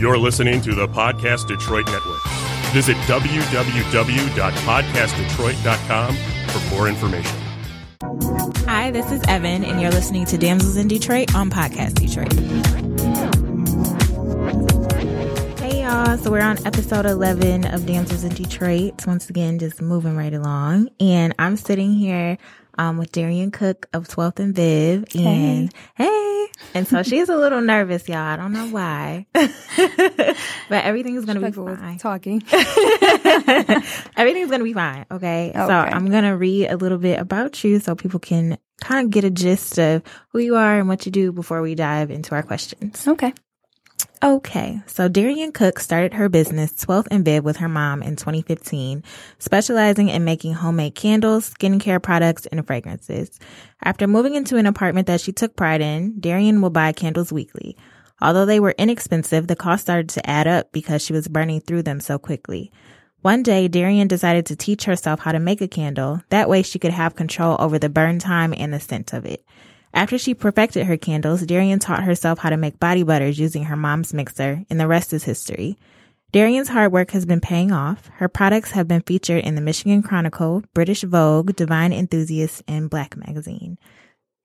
You're listening to the Podcast Detroit Network. Visit www.podcastdetroit.com for more information. Hi, this is Evan, and you're listening to Damsels in Detroit on Podcast Detroit. Hey, y'all. So, we're on episode 11 of Damsels in Detroit. Once again, just moving right along. And I'm sitting here um, with Darian Cook of 12th and Viv. And hey. And so she's a little nervous, y'all. I don't know why. but everything's going to be fine. Talking. everything's going to be fine. Okay? okay. So I'm going to read a little bit about you so people can kind of get a gist of who you are and what you do before we dive into our questions. Okay. Okay, so Darian Cook started her business 12th and Viv with her mom in 2015, specializing in making homemade candles, skincare products, and fragrances. After moving into an apartment that she took pride in, Darian will buy candles weekly. Although they were inexpensive, the cost started to add up because she was burning through them so quickly. One day, Darian decided to teach herself how to make a candle. That way she could have control over the burn time and the scent of it. After she perfected her candles, Darian taught herself how to make body butters using her mom's mixer, and the rest is history. Darian's hard work has been paying off. Her products have been featured in the Michigan Chronicle, British Vogue, Divine Enthusiast, and Black Magazine.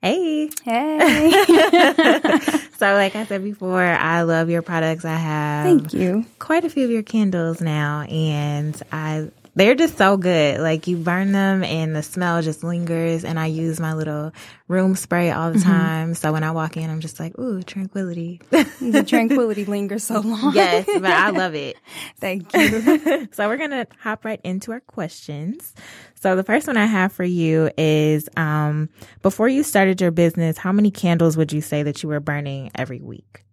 Hey. Hey. so, like I said before, I love your products. I have Thank you. quite a few of your candles now, and I they're just so good. Like you burn them and the smell just lingers. And I use my little room spray all the mm-hmm. time. So when I walk in, I'm just like, ooh, tranquility. the tranquility lingers so long. yes, but I love it. Thank you. so we're going to hop right into our questions. So the first one I have for you is, um, before you started your business, how many candles would you say that you were burning every week?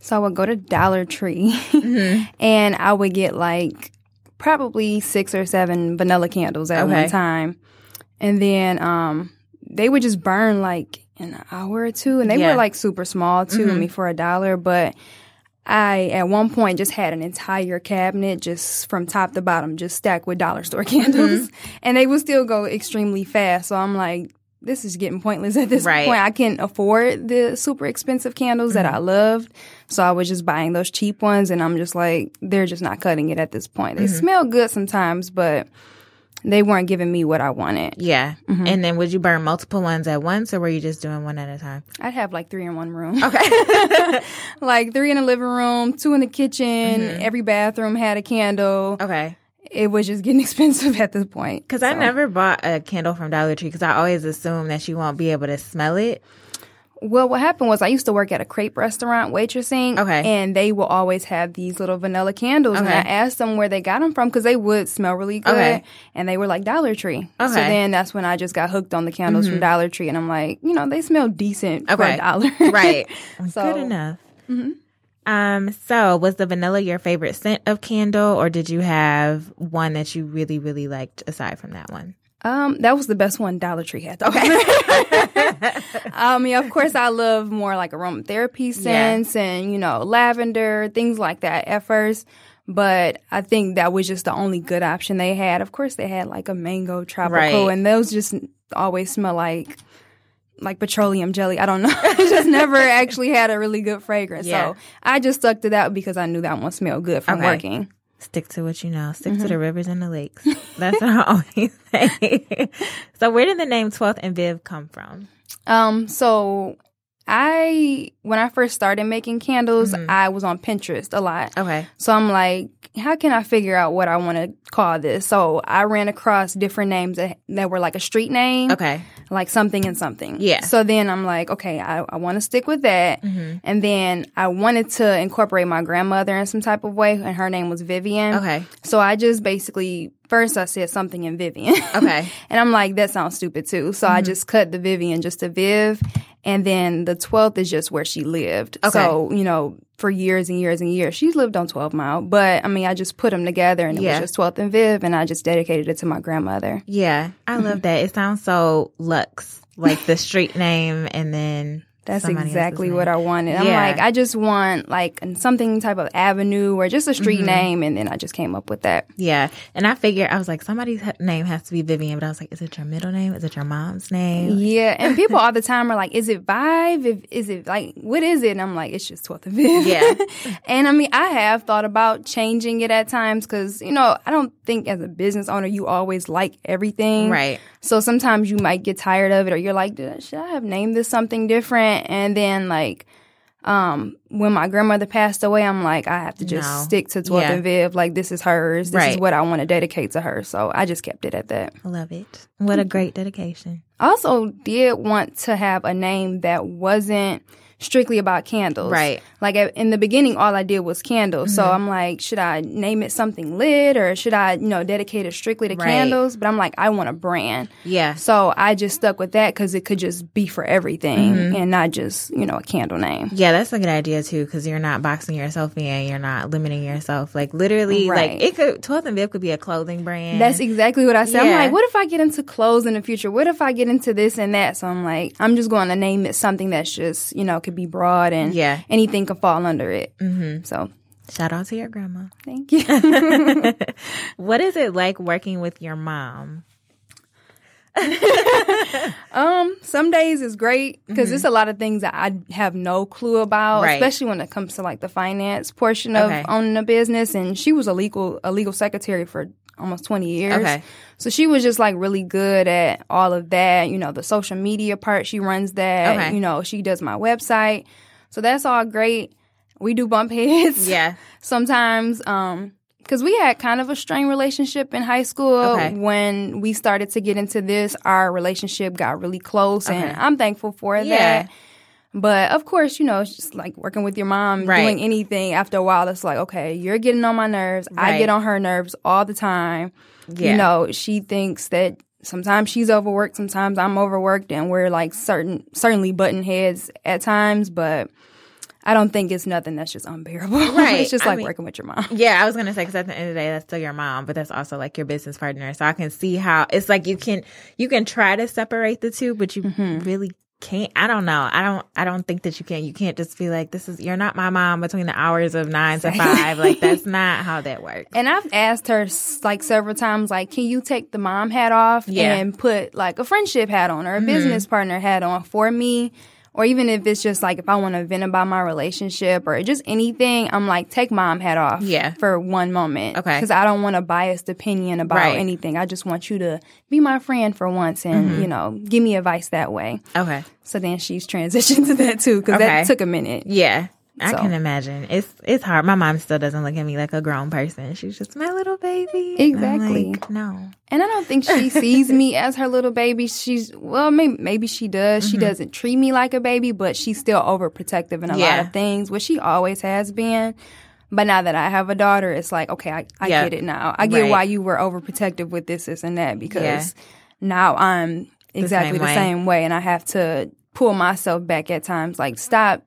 So I would go to Dollar Tree mm-hmm. and I would get like probably six or seven vanilla candles at okay. one time. And then um, they would just burn like an hour or two. And they yeah. were like super small too, mm-hmm. I mean, for a dollar. But I, at one point, just had an entire cabinet just from top to bottom, just stacked with dollar store candles. Mm-hmm. And they would still go extremely fast. So I'm like, this is getting pointless at this right. point. I can't afford the super expensive candles mm-hmm. that I loved. So I was just buying those cheap ones and I'm just like, they're just not cutting it at this point. They mm-hmm. smell good sometimes, but they weren't giving me what I wanted. Yeah. Mm-hmm. And then would you burn multiple ones at once or were you just doing one at a time? I'd have like three in one room. Okay. like three in the living room, two in the kitchen. Mm-hmm. Every bathroom had a candle. Okay it was just getting expensive at this point. Because so. I never bought a candle from Dollar Tree because I always assume that you won't be able to smell it. Well, what happened was I used to work at a crepe restaurant waitressing. Okay. And they will always have these little vanilla candles. Okay. And I asked them where they got them from because they would smell really good. Okay. And they were like Dollar Tree. Okay. So then that's when I just got hooked on the candles mm-hmm. from Dollar Tree. And I'm like, you know, they smell decent okay. for a dollar. right. so, Good enough. Mm-hmm. Um, so was the vanilla your favorite scent of candle or did you have one that you really, really liked aside from that one? Um, that was the best one Dollar Tree had. Okay. um, yeah, of course I love more like aromatherapy scents yeah. and, you know, lavender, things like that at first. But I think that was just the only good option they had. Of course they had like a mango tropical right. and those just always smell like like petroleum jelly. I don't know. I just never actually had a really good fragrance. Yeah. So I just stuck to that because I knew that one smelled good from okay. working. Stick to what you know. Stick mm-hmm. to the rivers and the lakes. That's what I always say. so where did the name 12th and Viv come from? Um, so I when I first started making candles, mm-hmm. I was on Pinterest a lot. Okay. So I'm like, how can I figure out what I want to call this? So I ran across different names that, that were like a street name. Okay. Like something and something. Yeah. So then I'm like, okay, I, I want to stick with that. Mm-hmm. And then I wanted to incorporate my grandmother in some type of way, and her name was Vivian. Okay. So I just basically first I said something in Vivian. Okay. and I'm like, that sounds stupid too. So mm-hmm. I just cut the Vivian just to Viv. And then the 12th is just where she lived. Okay. So, you know, for years and years and years, she's lived on 12 Mile. But I mean, I just put them together and it yeah. was just 12th and Viv and I just dedicated it to my grandmother. Yeah. I mm-hmm. love that. It sounds so luxe, like the street name and then That's somebody exactly what. I wanted. I'm like, I just want like something type of avenue or just a street Mm-hmm. name, and then I just came up with that. Yeah, and I figured I was like somebody's name has to be Vivian, but I was like, is it your middle name? Is it your mom's name? Yeah, and people all the time are like, "Is it Vive? Is it like what is it?" And I'm like, "It's just 12th of Viv." Yeah. and I mean, I have thought about changing it at times because you know I don't think as a business owner you always like everything, Right. So sometimes you might get tired of it, or you're like, "Should I have named this something different?" And then like. Um, when my grandmother passed away, I'm like, I have to just No. stick to 12th Yeah. and Viv. Like, this is hers. This is what I want to dedicate to her. So I just kept it at that. I love it. What a great dedication. I also did want to have a name that wasn't strictly about candles. Right. Like at- in the beginning, all I did was candles. So Mm-hmm. I'm like, should I name it something lit or should I, you know, dedicate it strictly to Right. candles? But I'm like, I want a brand. Yeah. So I just stuck with that because it could just be for everything Mm-hmm. and not just, you know, a candle name. Yeah, that's a good idea too, because you're not boxing yourself in. You're not limiting yourself. Like literally, Right. like it could. Twelfth and Viv could be a clothing brand. That's exactly what I said. Yeah. I'm like, what if I get into clothes in the future? What if I get into this and that? So I'm like, I'm just going to name it something that's just, you know, could be broad and Yeah. anything can fall under it. Mm-hmm. So Shout out to your grandma. thank you. What is it like working with your mom? um, some days is great because there's a lot of things that I have no clue about, Mm-hmm. Right. especially when it comes to like the finance portion of Okay. owning a business. And she was a legal a legal secretary for almost 20 years. Okay. So she was just like really good at all of that. You know, the social media part, she runs that. Okay. You know, she does my website. So that's all great. We do bump heads. Yeah. Sometimes, um, because we had kind of a strained relationship in high school. Okay. When we started to get into this, our relationship got really close, and I'm thankful for Yeah. that. But of course, you know, it's just like working with your mom, Right. doing anything. After a while, it's like, okay, you're getting on my nerves. I get on her nerves all the time. Yeah. You know, she thinks that sometimes she's overworked, sometimes I'm overworked, and we're like certain, certainly button heads at times. But I don't think it's nothing that's just unbearable. Right. it's just I like mean- working with your mom. Yeah, I was gonna say because at the end of the day, that's still your mom, but that's also like your business partner. So I can see how it's like you can you can try to separate the two, but you Mm-hmm. really can't. I don't know. I don't. I don't think that you can. You can't just be like, "This is you're not my mom." Between the hours of nine to five, like that's not how that works. And I've asked her like several times, like, can you take the mom hat off Yeah. Mm-hmm. and put like a friendship hat on or a business partner hat on for me? Or even if it's just like if I want to vent about my relationship or just anything, I'm like, take mom hat off Yeah. for one moment. Okay. Because I don't want a biased opinion about Right. anything. I just want you to be my friend for once and, Mm-hmm. you know, give me advice that way. Okay. So then she's transitioned to that too because Okay. that took a minute. Yeah. I So. can imagine. It's it's hard. My mom still doesn't look at me like a grown person. She's just my little baby. Exactly. like, no. And I don't think she sees me as her little baby. She's well, maybe maybe she does. Mm-hmm. She doesn't treat me like a baby, but she's still overprotective in a lot of things, which she always has been. But now that I have a daughter, it's like, okay, I, I Yeah. get it now. I get Right. why you were overprotective with this, this, and that because Yeah. now I'm exactly same the same way, and I have to pull myself back at times. Like, stop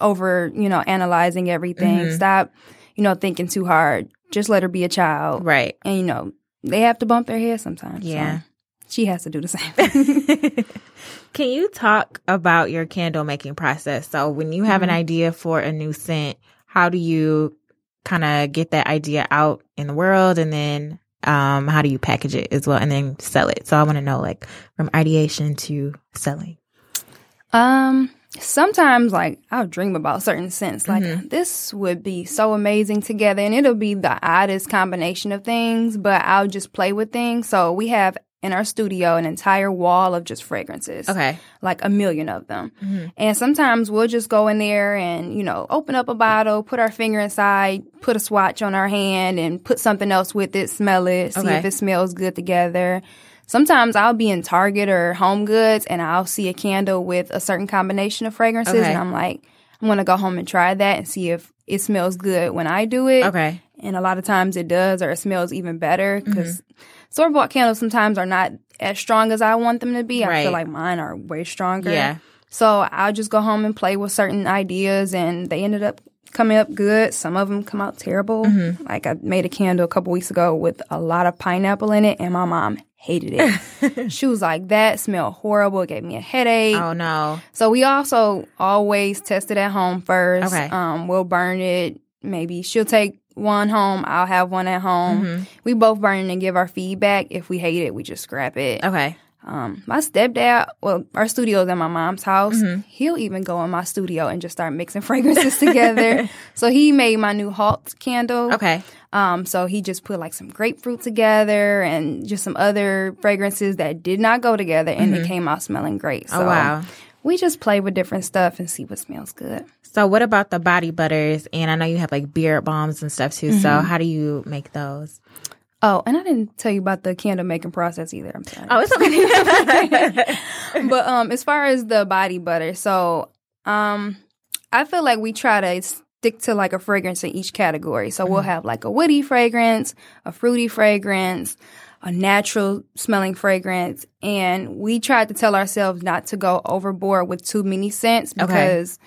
over, you know, analyzing everything. Mm-hmm. Stop, you know, thinking too hard. Just let her be a child Right. and you know they have to bump their head sometimes. so Yeah. she has to do the same. Can you talk about your candle making process? So when you have an idea for a new scent, how do you kind of get that idea out in the world and then um how do you package it as well and then sell it? So I want to know like from ideation to selling. um, sometimes like I'll dream about certain scents. Like mm-hmm. this would be so amazing together, and it'll be the oddest combination of things. But I'll just play with things. So we have in our studio an entire wall of just fragrances. Okay. like a million of them. Mm-hmm. And sometimes we'll just go in there and, you know, open up a bottle, put our finger inside, put a swatch on our hand and put something else with it, smell it, see Okay. if it smells good together. Sometimes I'll be in Target or Home Goods and I'll see a candle with a certain combination of fragrances Okay. and I'm like, I'm to go home and try that and see if it smells good when I do it. Okay. And a lot of times it does, or it smells even better Mm-hmm. because store bought candles sometimes are not as strong as I want them to be. I feel like mine are way stronger. Yeah. So I'll just go home and play with certain ideas, and they ended up coming up good. Some of them come out terrible. Mm-hmm. Like I made a candle a couple weeks ago with a lot of pineapple in it, and my mom hated it. she was like, "That smelled horrible. It gave me a headache." Oh no. So we also always test it at home first. Okay. Um, we'll burn it. Maybe she'll take one home. I'll have one at home. Mm-hmm. We both burn it and give our feedback. If we hate it, we just scrap it. Okay. Um, my stepdad, well, our studio's at my mom's house. Mm-hmm. He'll even go in my studio and just start mixing fragrances together. So he made my new Halt candle. Okay. Um, so he just put like some grapefruit together and just some other fragrances that did not go together, and it came out smelling great. So Mm-hmm. Oh wow. we just play with different stuff and see what smells good. So what about the body butters? And I know you have like beard balms and stuff too. So Mm-hmm. how do you make those? Oh, and I didn't tell you about the candle making process either. I'm sorry. Oh, it's okay. but um, as far as the body butter, so um, I feel like we try to stick to like a fragrance in each category. So we'll mm-hmm. have like a woody fragrance, a fruity fragrance, a natural smelling fragrance, and we tried to tell ourselves not to go overboard with too many scents because.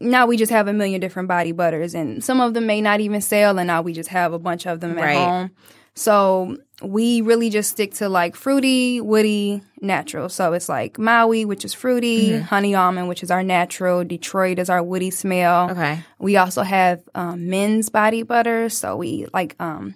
Now we just have a million different body butters, and some of them may not even sell, and now we just have a bunch of them at Right. home. So we really just stick to like fruity, woody, natural. So it's like Maui, which is fruity, Mm-hmm. honey almond, which is our natural, Detroit is our woody smell. okay. We also have um, men's body butter. So we like um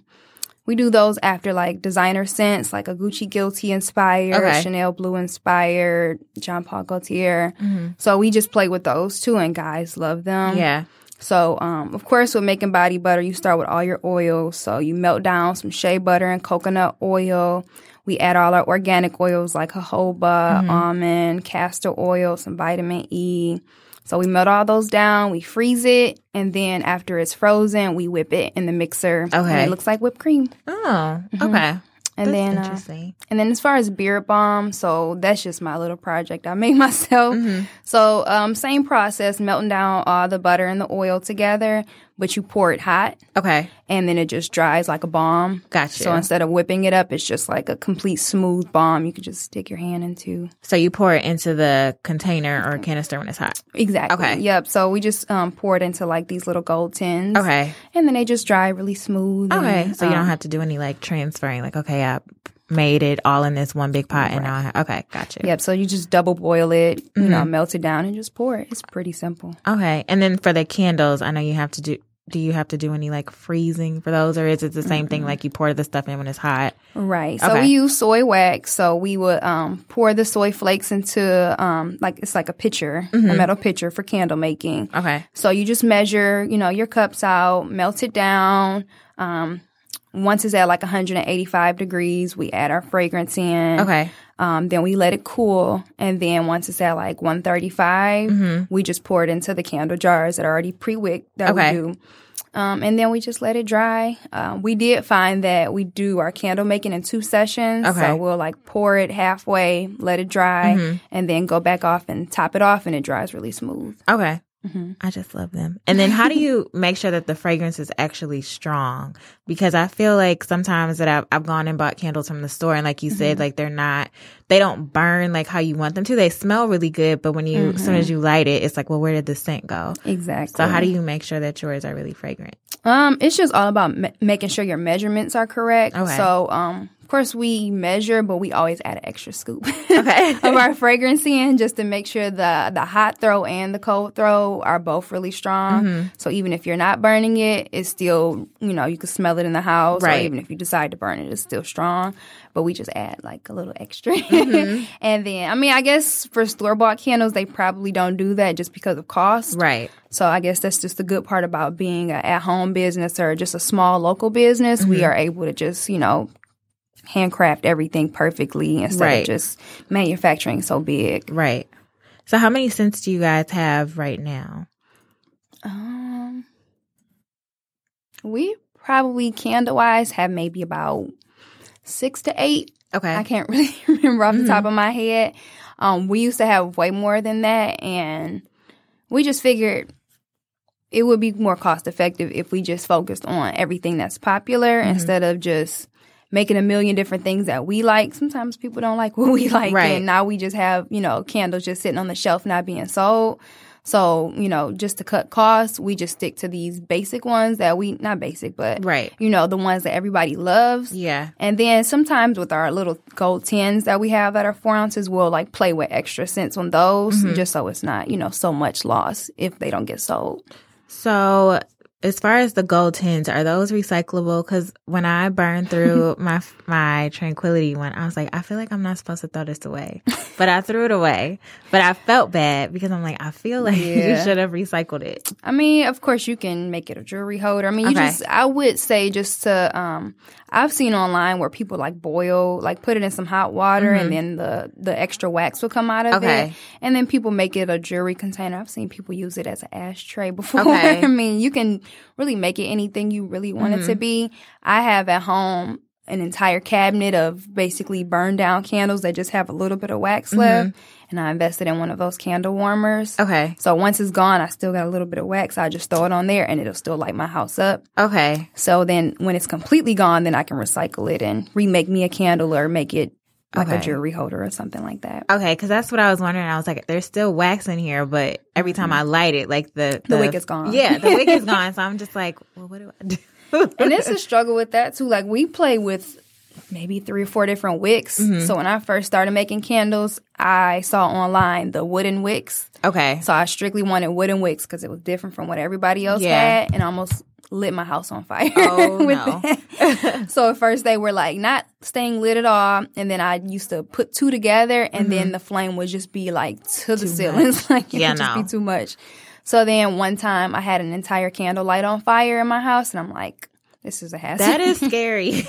we do those after like designer scents, like a Gucci Guilty inspired, Okay. Chanel Blue inspired, Jean Paul Gaultier. Mm-hmm. So we just play with those too, and guys love them. Yeah. So, um, of course, with making body butter, you start with all your oils. So you melt down some shea butter and coconut oil. We add all our organic oils like jojoba, almond, castor oil, some vitamin E. So we melt all those down, we freeze it, and then after it's frozen, we whip it in the mixer. And Okay. it looks like whipped cream. Oh, okay. And That's then, uh, and then as far as beard balm, so that's just my little project I made myself. Mm-hmm. So um, same process, melting down all the butter and the oil together, but you pour it hot okay. and then it just dries like a balm. Gotcha. So instead of whipping it up, it's just like a complete smooth balm you can just stick your hand into. So you pour it into the container or canister when it's hot. Exactly. Okay. Yep. So we just um, pour it into like these little gold tins. Okay. And then they just dry really smooth. Okay. and, So you don't um, have to do any like transferring. Like, okay, I made it all in this one big pot, and now I have, okay, gotcha. Yep. So you just double boil it, you know, Mm-hmm. melt it down and just pour it. It's pretty simple. Okay. And then for the candles, I know you have to do. Do you have to do any like freezing for those, or is it the same thing? Like you pour the stuff in when it's hot. Right. So we use soy wax. So we would um, pour the soy flakes into um, like it's like a pitcher, Mm-hmm. a metal pitcher for candle making. Okay. So you just measure, you know, your cups out, melt it down. Um, once it's at like 185 degrees, we add our fragrance in. Okay. Um, then we let it cool, and then once it's at like 135, Mm-hmm. we just pour it into the candle jars that are already pre-wicked that Okay. we do. Um, and then we just let it dry. Um, we did find that we do our candle making in two sessions. Okay. Mm-hmm. So we'll like pour it halfway, let it dry, and then go back off and top it off, and it dries really smooth. Okay. Mm-hmm. I just love them. And then how do you make sure that the fragrance is actually strong? Because I feel like sometimes that I've, I've gone and bought candles from the store and like you Mm-hmm. said, like they're not, they don't burn like how you want them to. They smell really good, but when you, as soon Mm-hmm. as you light it, it's like, well, where did the scent go? Exactly. So how do you make sure that yours are really fragrant? Um, it's just all about ma- making sure your measurements are correct. Okay. So, um, of course, we measure, but we always add an extra scoop Okay. of our fragrance in just to make sure the the hot throw and the cold throw are both really strong. Mm-hmm. So even if you're not burning it, it's still you know you can smell it in the house. Right. Or even if you decide to burn it, it's still strong. But we just add like a little extra. Mm-hmm. and then, I mean, I guess for store bought candles, they probably don't do that just because of cost. Right. So I guess that's just the good part about being an at-home business or just a small local business. We are able to just, you know, handcraft everything perfectly instead Right. of just manufacturing so big. Right. So how many scents do you guys have right now? Um, we probably candle-wise have maybe about six to eight. Okay. I can't really remember off the top of my head. Um, we used to have way more than that, and we just figured it would be more cost effective if we just focused on everything that's popular instead of just making a million different things that we like. Sometimes people don't like what we like, Right. and now we just have you know candles just sitting on the shelf not being sold. So, you know, just to cut costs, we just stick to these basic ones that we, not basic, but, Right. you know, the ones that everybody loves. Yeah. And then sometimes with our little gold tins that we have that are four ounces, we'll like play with extra scents on those Mm-hmm. just so it's not, you know, so much loss if they don't get sold. So, as far as the gold tins, are those recyclable? Because when I burned through my my Tranquility one, I was like, I feel like I'm not supposed to throw this away, but I threw it away. But I felt bad because I'm like, I feel like you should have recycled it. I mean, of course, you can make it a jewelry holder. I mean, you Okay. just, I would say just to, um, I've seen online where people like boil, like put it in some hot water and then the, the extra wax will come out of Mm-hmm. Okay. it. And then people make it a jewelry container. I've seen people use it as an ashtray before. Okay. I mean, you can really make it anything you really want it to Mm-hmm. be. I have at home an entire cabinet of basically burned down candles that just have a little bit of wax left. And I invested in one of those candle warmers. Mm-hmm. Okay. So once it's gone, I still got a little bit of wax. I just throw it on there and it'll still light my house up. Okay. So then when it's completely gone, then I can recycle it and remake me a candle or make it like a jewelry holder or something like that. Okay, because that's what I was wondering. I was like, there's still wax in here, but every time I light it, like the The wick is gone. Yeah, the wick is gone. So I'm just like, well, what do I do? and it's a struggle with that too. Like we play with maybe three or four different wicks. Mm-hmm. So when I first started making candles, I saw online the wooden wicks. okay. So I strictly wanted wooden wicks because it was different from what everybody else Yeah. had, and almost lit my house on fire. Oh, with no. that. so at first they were like not staying lit at all, and then I used to put two together, and then the flame would just be like to the ceilings, like it Mm-hmm. Yeah, would just no. be too much. So then one time I had an entire candle light on fire in my house, and I'm like, this is a hazard. That is scary.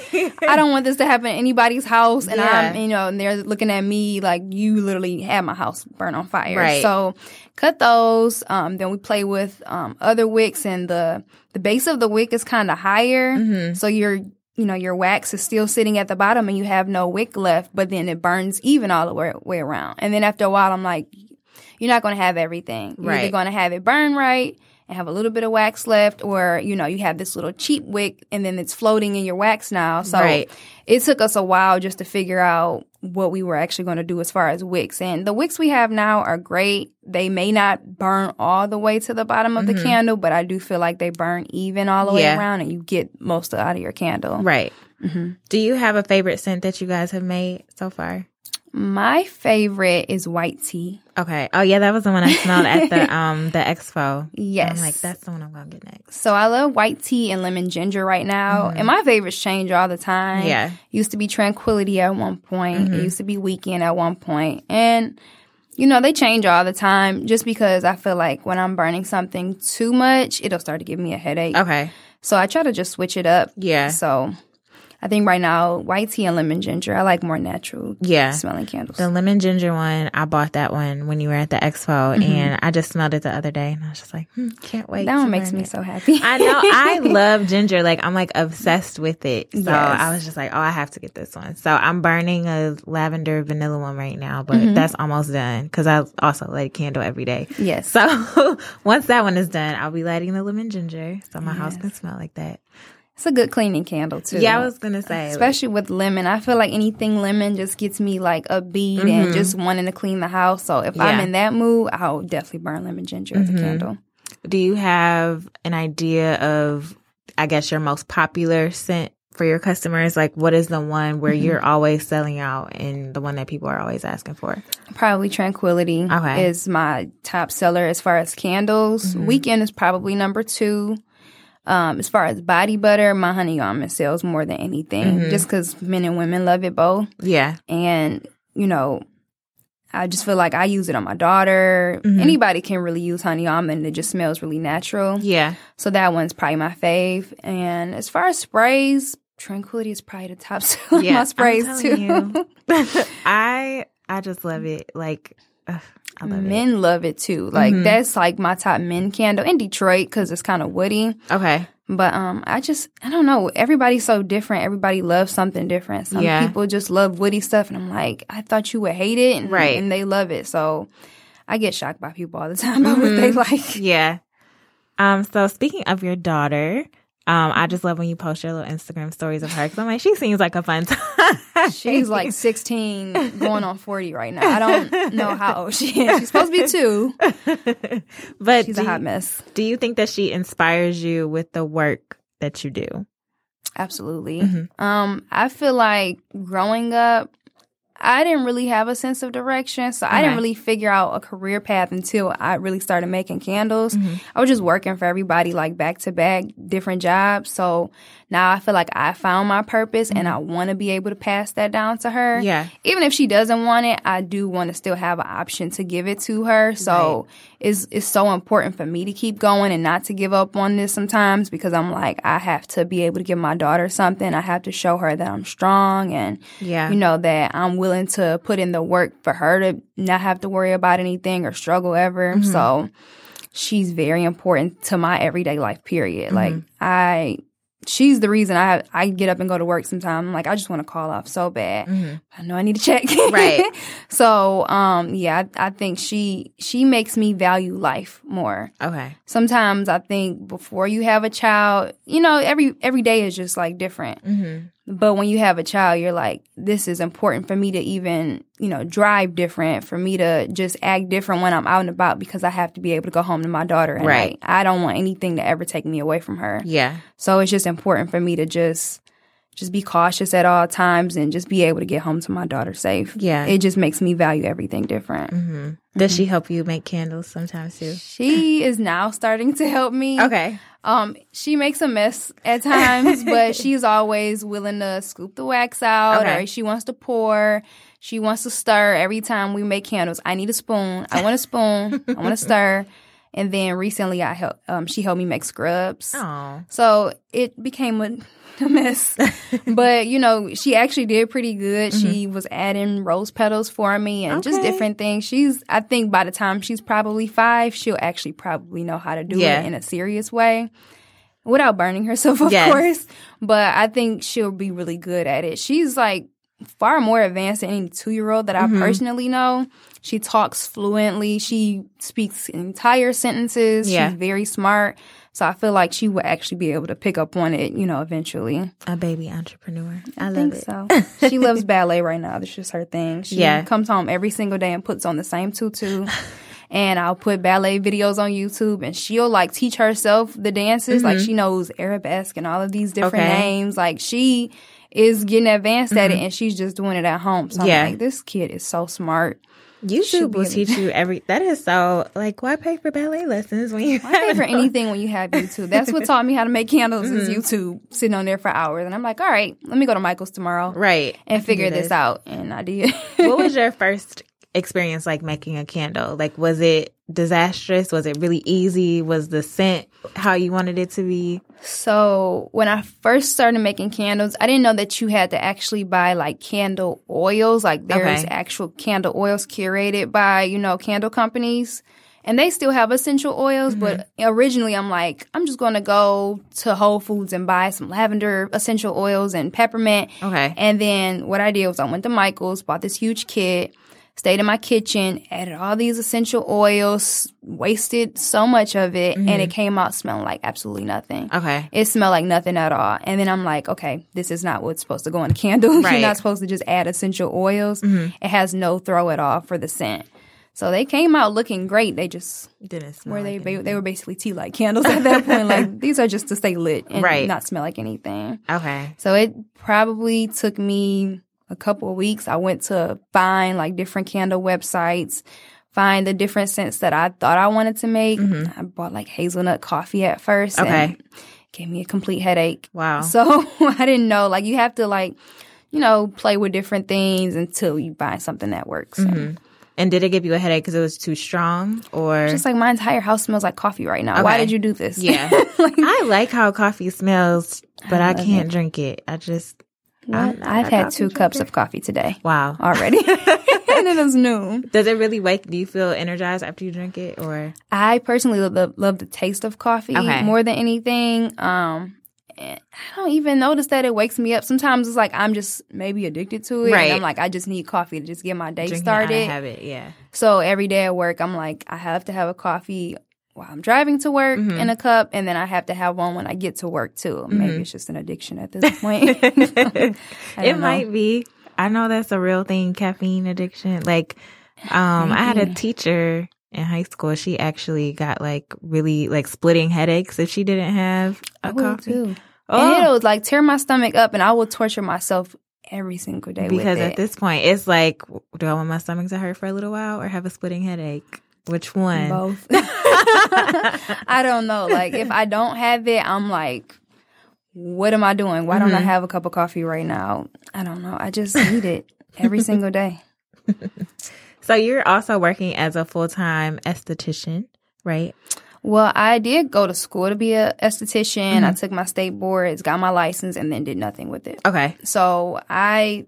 I don't want this to happen in anybody's house. And Yeah. I'm, you know, and they're looking at me like you literally had my house burn on fire. Right. So cut those. Um, then we play with um, other wicks, and the the base of the wick is kind of higher, Mm-hmm. so your you know your wax is still sitting at the bottom, and you have no wick left. But then it burns even all the way, way around. And then after a while, I'm like, you're not going to have everything. You're either going to have it burn right and have a little bit of wax left, or you know, you have this little cheap wick and then it's floating in your wax now. So Right. it took us a while just to figure out what we were actually going to do as far as wicks. And the wicks we have now are great. They may not burn all the way to the bottom of the candle, but I do feel like they burn even all the way Mm-hmm. Around and you get most out of your candle. right. Mm-hmm. Do you have a favorite scent that you guys have made so far? My favorite is white tea. Okay. Oh yeah, that was the one I smelled at the um the expo. Yes. I'm like, that's the one I'm gonna get next. So I love white tea and lemon ginger right now. And my favorites change all the time. Mm-hmm. Yeah. Mm-hmm. Used to be tranquility at one point. It used to be weekend at one point. And you know, they change all the time just because I feel like when I'm burning something too much, it'll start to give me a headache. Okay. So I try to just switch it up. Yeah. So I think right now, white tea and lemon ginger, I like more natural Yeah. smelling candles. The lemon ginger one, I bought that one when you were at the expo, Mm-hmm. and I just smelled it the other day, and I was just like, hmm, can't wait. that one makes me it. so happy. I know. I love ginger. Like I'm like obsessed with it. So Yes. I was just like, oh, I have to get this one. So I'm burning a lavender vanilla one right now, but Mm-hmm. that's almost done because I also light a candle every day. yes. So once that one is done, I'll be lighting the lemon ginger, so my house can smell like that. It's a good cleaning candle too. Yeah, I was gonna say, like, especially with lemon. I feel like anything lemon just gets me like upbeat and just wanting to clean the house. So if I'm Mm-hmm. In that mood, I'll definitely burn lemon ginger as a candle. do you have an idea of, I guess, your most popular scent for your customers? Like, what is the one Mm-hmm. where you're always selling out, and the one that people are always asking for? Probably Tranquility Okay. is my top seller as far as candles. Weekend is probably number two. Um, as far as body butter, my honey almond sells more than anything, just because men and women love it both. Yeah. and you know i just feel like i use it on my daughter anybody can really use honey almond it just smells really natural Yeah. so that one's probably my fave and as far as sprays tranquility is probably the top seller Yeah, my sprays too you. I I just love it. Like ugh, love men love it too like Mm-hmm. that's like my top men candle in detroit because it's kind of woody. Okay. but um i just i don't know everybody's so different everybody loves something different some Yeah. people just love woody stuff and i'm like i thought you would hate it and, Right. and they love it so i get shocked by people all the time about what they Mm-hmm. like Yeah. Um. So speaking of your daughter, Um, I just love when you post your little Instagram stories of her because I'm like, she seems like a fun time. She's like 16, going on 40 right now. I don't know how old she is. She's supposed to be two, but she's a hot you- mess. Do you think that she inspires you with the work that you do? Absolutely. Mhm. Um, I feel like growing up, I didn't really have a sense of direction, so I didn't really figure out a career path until I really started making candles. Mhm. I was just working for everybody like back to back, different jobs. So now I feel like I found my purpose and I want to be able to pass that down to her. Mm-hmm. Yeah. Even if she doesn't want it, I do want to still have an option to give it to her. So it's it's so important for me to keep going and not to give up on this sometimes because I'm like I have to be able to give my daughter something. I have to show her that I'm strong and Yeah. you know that I'm willing to put in the work for her to not have to worry about anything or struggle ever. Mm-hmm. So she's very important to my everyday life period. Mm-hmm. Like I she's the reason I I get up and go to work sometimes. I'm like I just want to call off so bad. Mhm. I know I need to check. Right. so um yeah, I, I think she she makes me value life more. Okay. Sometimes I think before you have a child, you know, every every day is just like different. Mm-hmm. But when you have a child, you're like, this is important for me to even, you know, drive different, for me to just act different when I'm out and about because I have to be able to go home to my daughter. And Right. like, I don't want anything to ever take me away from her. Yeah. So it's just important for me to just just be cautious at all times and just be able to get home to my daughter safe. Yeah. It just makes me value everything different. hmm Does she help you make candles sometimes too? She is now starting to help me. Okay. Um, she makes a mess at times, but she's always willing to scoop the wax out Okay. or she wants to pour. She wants to stir every time we make candles. I need a spoon. I want a spoon. I want to stir. And then recently I help um she helped me make scrubs. Oh. So it became a, a mess. but you know, she actually did pretty good. She was adding rose petals for me and just different things. She's I think by the time she's probably five, she'll actually probably know how to do Yeah. it in a serious way. Without burning herself, of Yes. course. But I think she'll be really good at it. She's like far more advanced than any two year old that I Mhm. personally know. She talks fluently. She speaks entire sentences. Yeah. She's very smart. So I feel like she would actually be able to pick up on it, you know, eventually. A baby entrepreneur. I, love think it. so. she loves ballet right now. That's just her thing. She Yeah. comes home every single day and puts on the same tutu. and I'll put ballet videos on YouTube and she'll like teach herself the dances. Like she knows arabesque and all of these different Mm-hmm. Okay. names. Like she is getting advanced at it and she's just doing it at home. So Mm-hmm. Yeah. I'm like, this kid is so smart. YouTube will teach you every. That is so like why pay for ballet lessons when you I pay for anything when you have YouTube. That's what taught me how to make candles is Mm-hmm. YouTube, sitting on there for hours. And I'm like, all right, let me go to Michael's tomorrow right and figure this this. out. And I did. what was your first experience like making a candle? Like, was it disastrous? Was it really easy? Was the scent how you wanted it to be? So when I first started making candles, I didn't know that you had to actually buy like candle oils. Like there's Okay. actual candle oils curated by, you know, candle companies. And they still have essential oils, but mm-hmm. originally I'm like, I'm just going to go to Whole Foods and buy some lavender essential oils and peppermint. Okay. And then what I did was I went to Michael's, bought this huge kit, stayed in my kitchen, added all these essential oils, wasted so much of it, and mm-hmm. it came out smelling like absolutely nothing. Okay. It smelled like nothing at all. And then I'm like, okay, this is not what's supposed to go in a candle. Right. You're not supposed to just add essential oils. Mm-hmm. It has no throw at all for the scent. So they came out looking great. They just Didn't smell like they they were basically tea light candles at that point. Like these are just to stay lit and Right. not smell like anything. Okay. So it probably took me a couple of weeks. I went to find like different candle websites, find the different scents that I thought I wanted to make. I bought like hazelnut coffee at first. Mm-hmm. Okay. And gave me a complete headache. Wow. So I didn't know. Like you have to like, you know, play with different things until you find something that works. And Mm-hmm. And did it give you a headache because it was too strong, or Just like my entire house smells like coffee right now. Why did you do this? Yeah. Like, I like how coffee smells, but I, love can't drink it. I just Not I've had two cups of coffee today wow. already. and it is noon. Does it really wake? Do you feel energized after you drink it, or I personally love the, love the taste of coffee Okay. more than anything. Um, I don't even notice that it wakes me up. Sometimes it's like I'm just maybe addicted to it. Right. And I'm like, I just need coffee to just get my day drinking out of started. habit? Yeah. So every day at work, I'm like, I have to have a coffee while I'm driving to work Mm-hmm. in a cup, and then I have to have one when I get to work too. Maybe it's just an addiction at this point. It know. might be. I know that's a real thing, caffeine addiction. Like, um, I had a teacher in high school. She actually got like really like splitting headaches if she didn't have a I coffee. too. Oh. And it would like tear my stomach up, and I would torture myself every single day because at this point, it's like, do I want my stomach to hurt for a little while or have a splitting headache? Which one? Both. I don't know. Like if I don't have it, I'm like, what am I doing? Why don't I Mhm. have a cup of coffee right now? I don't know. I just need it every single day. So you're also working as a full time esthetician, right? Well, I did go to school to be a esthetician. Mm-hmm. I took my state boards, got my license, and then did nothing with it. Okay. So I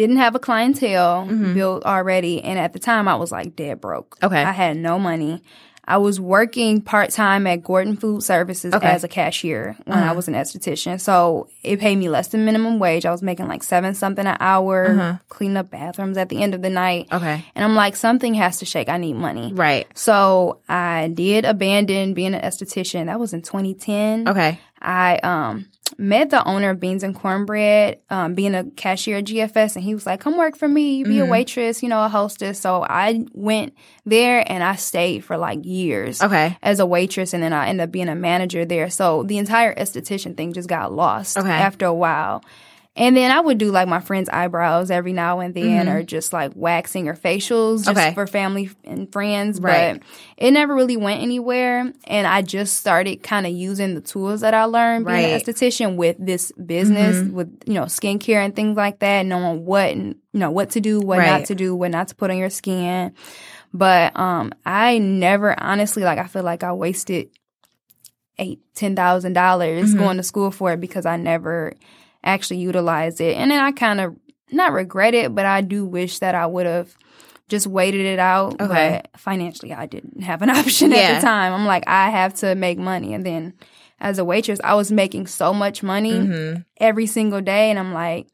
didn't have a clientele Mhm. built already, and at the time I was like dead broke. Okay. I had no money. I was working part time at Gordon Food Services Okay. as a cashier when I Uh-huh. was an esthetician. So it paid me less than minimum wage. I was making like seven something an hour, Uh-huh. cleaning up bathrooms at the end of the night. Okay. And I'm like, something has to shake. I need money. Right. So I did abandon being an esthetician. That was in 2010. Okay. I um met the owner of Beans and Cornbread, um, being a cashier at GFS, and he was like, "Come work for me, be Mhm. a waitress, you know, a hostess." So I went there and I stayed for like years Okay. as a waitress, and then I ended up being a manager there. So the entire esthetician thing just got lost Okay. after a while. And then I would do like my friend's eyebrows every now and then, Mhm. or just like waxing or facials just Okay. for family and friends. Right. But it never really went anywhere. And I just started kind of using the tools that I learned being an esthetician with this business, Mhm. with, you know, skincare and things like that, knowing what, and, you know, what to do, what Right. not to do, what not to put on your skin. But um, I never honestly like I feel like I wasted eight, ten thousand dollars Mhm. going to school for it because I never actually utilize it. And then I kind of not regret it, but I do wish that I would have just waited it out. Okay. But financially I didn't have an option Yeah. at the time. I'm like, I have to make money. And then as a waitress, I was making so much money hmm every single day and I'm like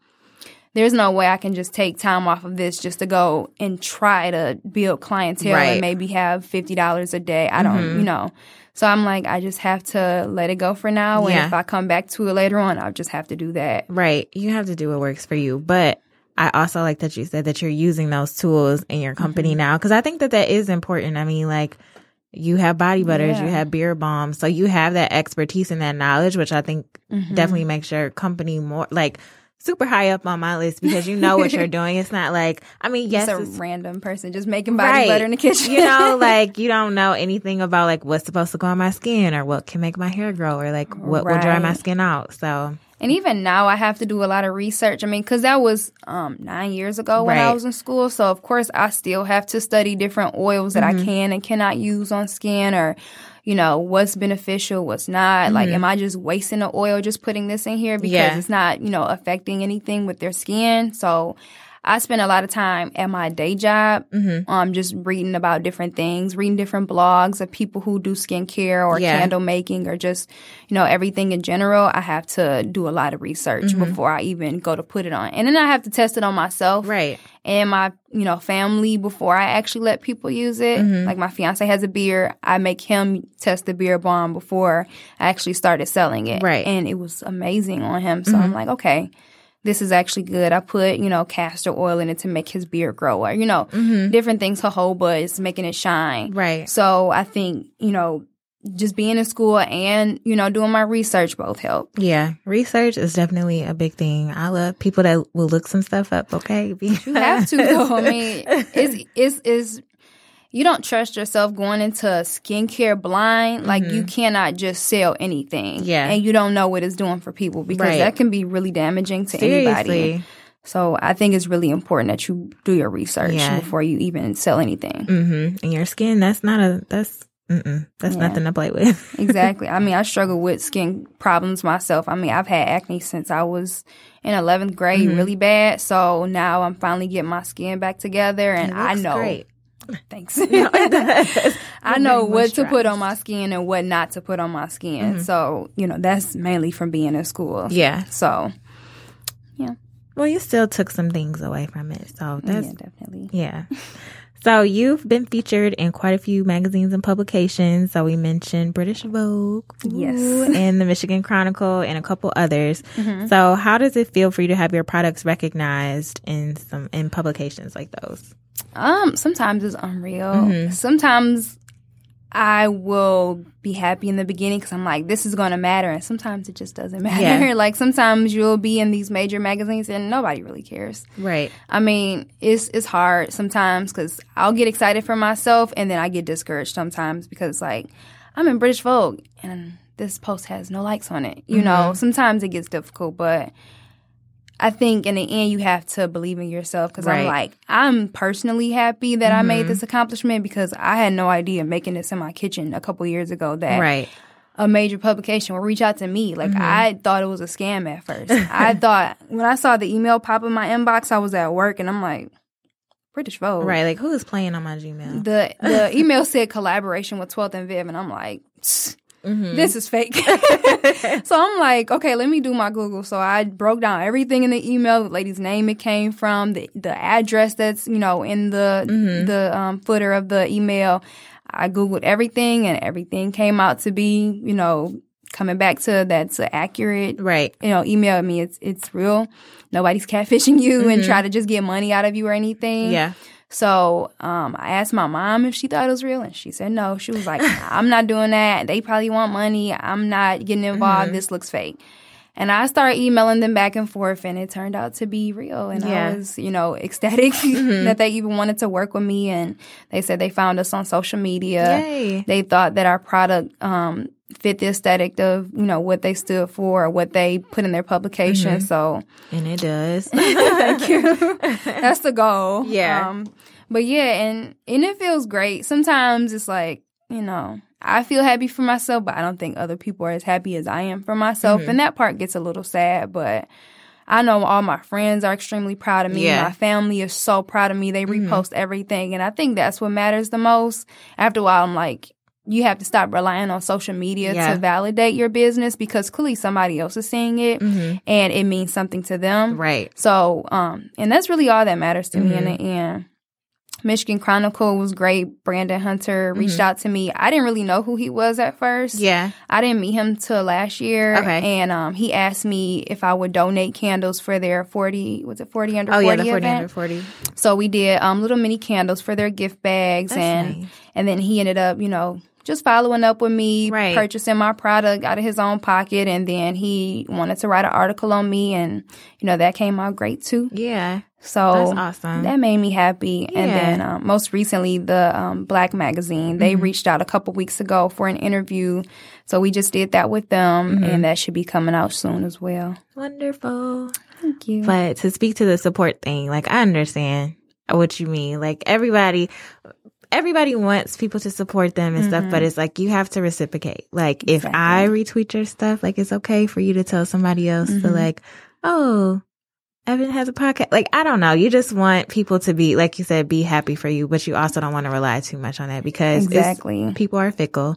there's no way I can just take time off of this just to go and try to build clientele Right. and maybe have fifty dollars a day. I don't, Mhm. you know. So I'm like, I just have to let it go for now. And Yeah. if I come back to it later on, I'll just have to do that. Right. You have to do what works for you. But I also like that you said that you're using those tools in your company Mm-hmm. now because I think that that is important. I mean, like, you have body butters, you have beard balms. So you have that expertise and that knowledge, which I think Mhm. definitely makes your company more like super high up on my list because you know what you're doing. It's not like, I mean, yes, Just a it's, random person just making body Right. butter in the kitchen. you know, like you don't know anything about like what's supposed to go on my skin or what can make my hair grow or like what will dry my skin out. So, And even now, I have to do a lot of research. I mean, because that was um, nine years ago when I was in school. So, of course, I still have to study different oils that Mm-hmm. I can and cannot use on skin or, you know, what's beneficial, what's not. Like, am I just wasting the oil just putting this in here because Mm-hmm. Yeah. it's not, you know, affecting anything with their skin? So, I spend a lot of time at my day job, mhm. um, just reading about different things, reading different blogs of people who do skincare or Yeah. candle making or just, you know, everything in general. I have to do a lot of research Mm-hmm. before I even go to put it on. And then I have to test it on myself right. and my, you know, family before I actually let people use it. Mm-hmm. Like my fiance has a beard. I make him test the beard balm before I actually started selling it. Right. Mm-hmm. And it was amazing on him. So I'm like, okay, this is actually good. I put, you know, castor oil in it to make his beard grow or, you know, different things, jojoba is making it shine. Mm-hmm. Right. So I think, you know, just being in school and, you know, doing my research both help. Yeah, research is definitely a big thing. I love people that will look some stuff up. Okay, You have to though. I mean, it's it's is you don't trust yourself going into skincare blind. Like you cannot just sell anything. Mm-hmm. Yeah. And you don't know what it's doing for people because Right. that can be really damaging to anybody. So I think it's really important that you do your research Yeah. before you even sell anything. Mm-hmm. And your skin, that's not a that's mm-mm, that's Yeah. nothing to play with. exactly. I mean, I struggle with skin problems myself. I mean, I've had acne since I was in 11th grade, Mm-hmm. really bad. So now I'm finally getting my skin back together, and I know. great. Thanks. No. I know what to put on my skin and what not to put on my skin. Mm-hmm. So, you know, that's mainly from being in school. Yeah. So, yeah. Well, you still took some things away from it, so that's yeah, definitely. yeah. So you've been featured in quite a few magazines and publications. So we mentioned British Vogue, yes, and the Michigan Chronicle, and a couple others. Mm-hmm. So how does it feel for you to have your products recognized in some in publications like those? Um, sometimes it's unreal. Mm-hmm. Sometimes I will be happy in the beginning because I'm like, this is going to matter. And sometimes it just doesn't matter. Yeah. like sometimes you'll be in these major magazines and nobody really cares. Right. I mean, it's, it's hard sometimes because I'll get excited for myself and then I get discouraged sometimes because like I'm in British Vogue and this post has no likes on it. You mm-hmm. know, sometimes it gets difficult, but I think in the end you have to believe in yourself because right. I'm like I'm personally happy that mm-hmm. I made mm-hmm. this accomplishment because I had no idea making this in my kitchen a couple years ago that right. a major publication will reach out to me. Like mm-hmm. I thought it was a scam at first. I thought when I saw the email pop in my inbox, I was at work and I'm like, British Vogue, right? Like who is playing on my Gmail? The the email said collaboration with 12th and Viv, and I'm like. Mm-hmm. This is fake. so I'm like, okay, let me do my Google. So I broke down everything in the email, the lady's name it came from, the the address that's you know in the mm-hmm. the um, footer of the email. I googled everything, and everything came out to be you know coming back to that's accurate right you know email me it's it's real nobody's catfishing you mm-hmm. and try to just get money out of you or anything yeah so um, I asked my mom if she thought it was real, and she said no. She was like, "I'm not doing that. They probably want money. I'm not getting involved. Mm-hmm. This looks fake." And I started emailing them back and forth, and it turned out to be real. And yeah. I was, you know, ecstatic mm-hmm. that they even wanted to work with me. And they said they found us on social media. Yay. They thought that our product um, fit the aesthetic of you know what they stood for or what they put in their publication. Mm-hmm. So and it does. Thank you. That's the goal. Yeah. Um, but yeah, and and it feels great. Sometimes it's like you know I feel happy for myself, but I don't think other people are as happy as I am for myself, mm-hmm. and that part gets a little sad. But I know all my friends are extremely proud of me. Yeah. My family is so proud of me. They mm-hmm. repost everything. And I think that's what matters the most. After a while, I'm like, you have to stop relying on social media yeah. to validate your business because clearly somebody else is seeing it mm-hmm. and it means something to them. Right. So, um, and that's really all that matters to mm-hmm. me in the end. Michigan Chronicle was great. Brandon Hunter reached mm-hmm. out to me. I didn't really know who he was at first. Yeah. I didn't meet him till last year. Okay. And um, he asked me if I would donate candles for their 40, was it 40 under oh, 40 yeah, the 40 event? under 40. So we did um, little mini candles for their gift bags. That's and nice. And then he ended up, you know, just following up with me, right. purchasing my product out of his own pocket, and then he wanted to write an article on me, and you know that came out great too. Yeah. So that's awesome. That made me happy. Yeah. And then um, most recently, the um, BLAC Magazine they mm-hmm. reached out a couple weeks ago for an interview. So we just did that with them, mm-hmm. and that should be coming out soon as well. Wonderful. Thank you. But to speak to the support thing, like I understand what you mean. Like everybody, everybody wants people to support them and mm-hmm. stuff, but mm-hmm. it's like you have to reciprocate. Like exactly. if I retweet your stuff, like it's okay for you to tell somebody else mm-hmm. to like, oh, Evan has a podcast. Like I don't know. You just want people to be, like you said, be happy for you, but you also don't want to rely too much on that because exactly people are fickle.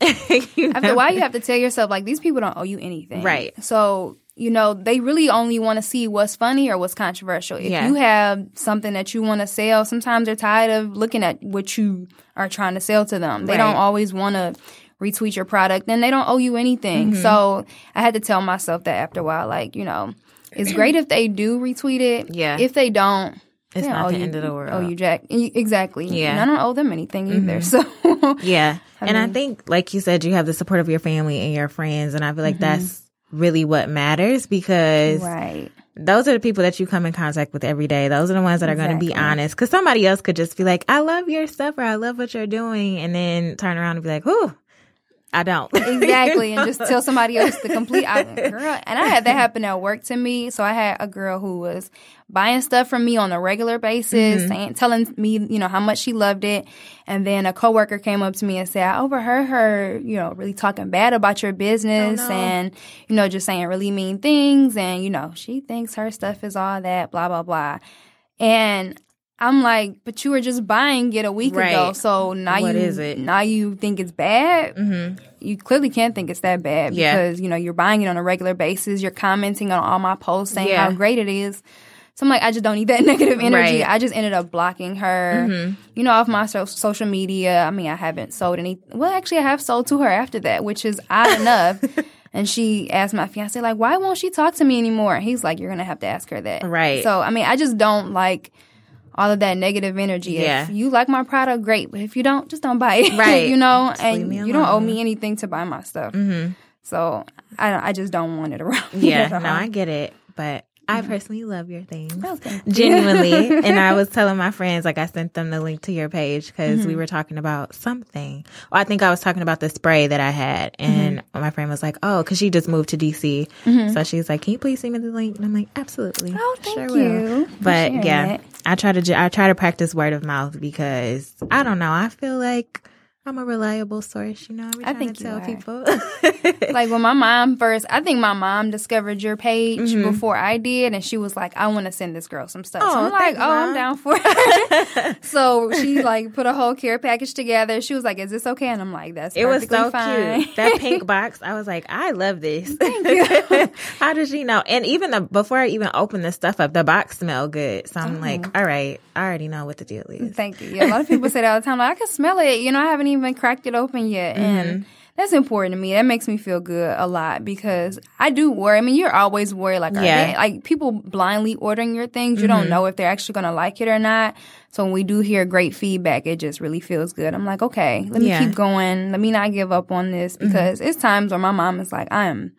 After a while, you have to tell yourself like these people don't owe you anything, right? So you know, they really only want to see what's funny or what's controversial. If yeah. you have something that you want to sell, sometimes they're tired of looking at what you are trying to sell to them. They right. don't always want to retweet your product and they don't owe you anything. Mm-hmm. So I had to tell myself that after a while, like, you know, it's great if they do retweet it. Yeah. If they don't, it's not the you, end of the world. Oh, you Jack. Exactly. Yeah. And I don't owe them anything either. Mm-hmm. So Yeah. I and mean, I think like you said, you have the support of your family and your friends and I feel like mm-hmm. that's really what matters because right. those are the people that you come in contact with every day. Those are the ones that are exactly. going to be honest. Because somebody else could just be like, I love your stuff or I love what you're doing. And then turn around and be like, whew, I don't. Exactly. and just tell somebody else the complete I, girl. And I had that happen at work to me. So I had a girl who was buying stuff from me on a regular basis, mm-hmm. saying, telling me, you know, how much she loved it. And then a coworker came up to me and said, I overheard her, you know, really talking bad about your business oh, no. and, you know, just saying really mean things. And, you know, she thinks her stuff is all that, blah, blah, blah. And I'm like, but you were just buying it a week right. ago, so now what you is it? now you think it's bad. Mm-hmm. You clearly can't think it's that bad yeah. because you know you're buying it on a regular basis. You're commenting on all my posts saying yeah. how great it is. So I'm like, I just don't need that negative energy. Right. I just ended up blocking her, mm-hmm. you know, off my so- social media. I mean, I haven't sold any. Well, actually, I have sold to her after that, which is odd enough. And she asked my fiance, like, why won't she talk to me anymore? he's like, you're going to have to ask her that. Right. So, I mean, I just don't like all of that negative energy. Yeah. If you like my product, great. But if you don't, just don't buy it. Right. you know, just and you don't owe me anything to buy my stuff. Mm-hmm. So I, I just don't want it around. Yeah. no, I get it. But I mm-hmm. personally love your things. Oh, Genuinely. and I was telling my friends, like, I sent them the link to your page because mm-hmm. we were talking about something. Well, I think I was talking about the spray that I had. And mm-hmm. my friend was like, oh, because she just moved to DC. Mm-hmm. So she's like, can you please send me the link? And I'm like, absolutely. Oh, thank sure you. Will. But yeah, it. I try to, I try to practice word of mouth because I don't know. I feel like I'm a reliable source, you know. I think to tell people. like when my mom first, I think my mom discovered your page mm-hmm. before I did, and she was like, "I want to send this girl some stuff." Oh, so I'm like, "Oh, mom. I'm down for it." so she like put a whole care package together. She was like, "Is this okay?" And I'm like, "That's it was so fine. cute." That pink box, I was like, "I love this." Thank you. How does she know? And even the before I even opened the stuff up, the box smelled good. So I'm like, mm-hmm. "All right, I already know what the deal is." Thank you. Yeah, a lot of people say that all the time. Like, I can smell it. You know, I haven't even cracked it open yet. Mm-hmm. And that's important to me. That makes me feel good a lot because I do worry. I mean, you're always worried, like, yeah. They, like people blindly ordering your things. You mm-hmm. don't know if they're actually going to like it or not. So when we do hear great feedback, it just really feels good. I'm like, okay, let me yeah. keep going. Let me not give up on this mm-hmm. because mm-hmm. it's times where my mom is like, I am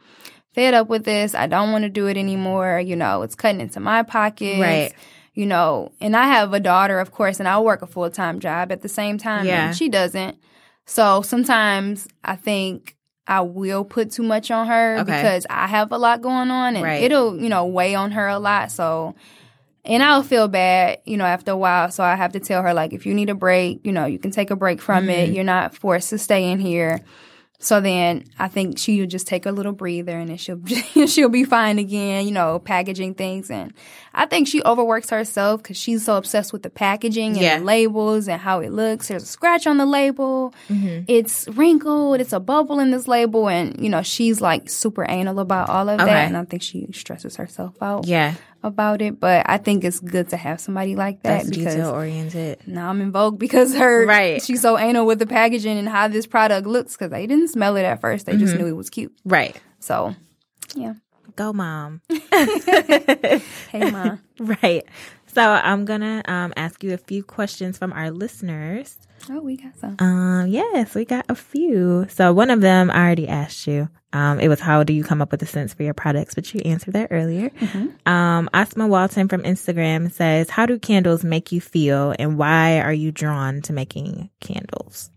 fed up with this. I don't want to do it anymore. You know, it's cutting into my pockets. Right you know, and I have a daughter, of course, and I work a full time job at the same time. Yeah. And she doesn't. So sometimes I think I will put too much on her okay. because I have a lot going on and right. it'll, you know, weigh on her a lot. So, and I'll feel bad, you know, after a while. So I have to tell her, like, if you need a break, you know, you can take a break from mm-hmm. it. You're not forced to stay in here. So then I think she'll just take a little breather and then she'll she'll be fine again, you know, packaging things. And I think she overworks herself because she's so obsessed with the packaging and yeah. the labels and how it looks. There's a scratch on the label. Mm-hmm. It's wrinkled. It's a bubble in this label. And, you know, she's like super anal about all of okay. that. And I think she stresses herself out. Yeah about it, but I think it's good to have somebody like that That's because detail oriented. Now I'm in vogue because her right. she's so anal with the packaging and how this product looks because they didn't smell it at first; they mm-hmm. just knew it was cute. Right. So, yeah. Go, mom. hey, mom. Right. So I'm gonna um, ask you a few questions from our listeners. Oh, we got some. Um, yes, we got a few. So one of them I already asked you. Um, it was how do you come up with the scents for your products, but you answered that earlier. Mm-hmm. Um, Asma Walton from Instagram says, how do candles make you feel and why are you drawn to making candles?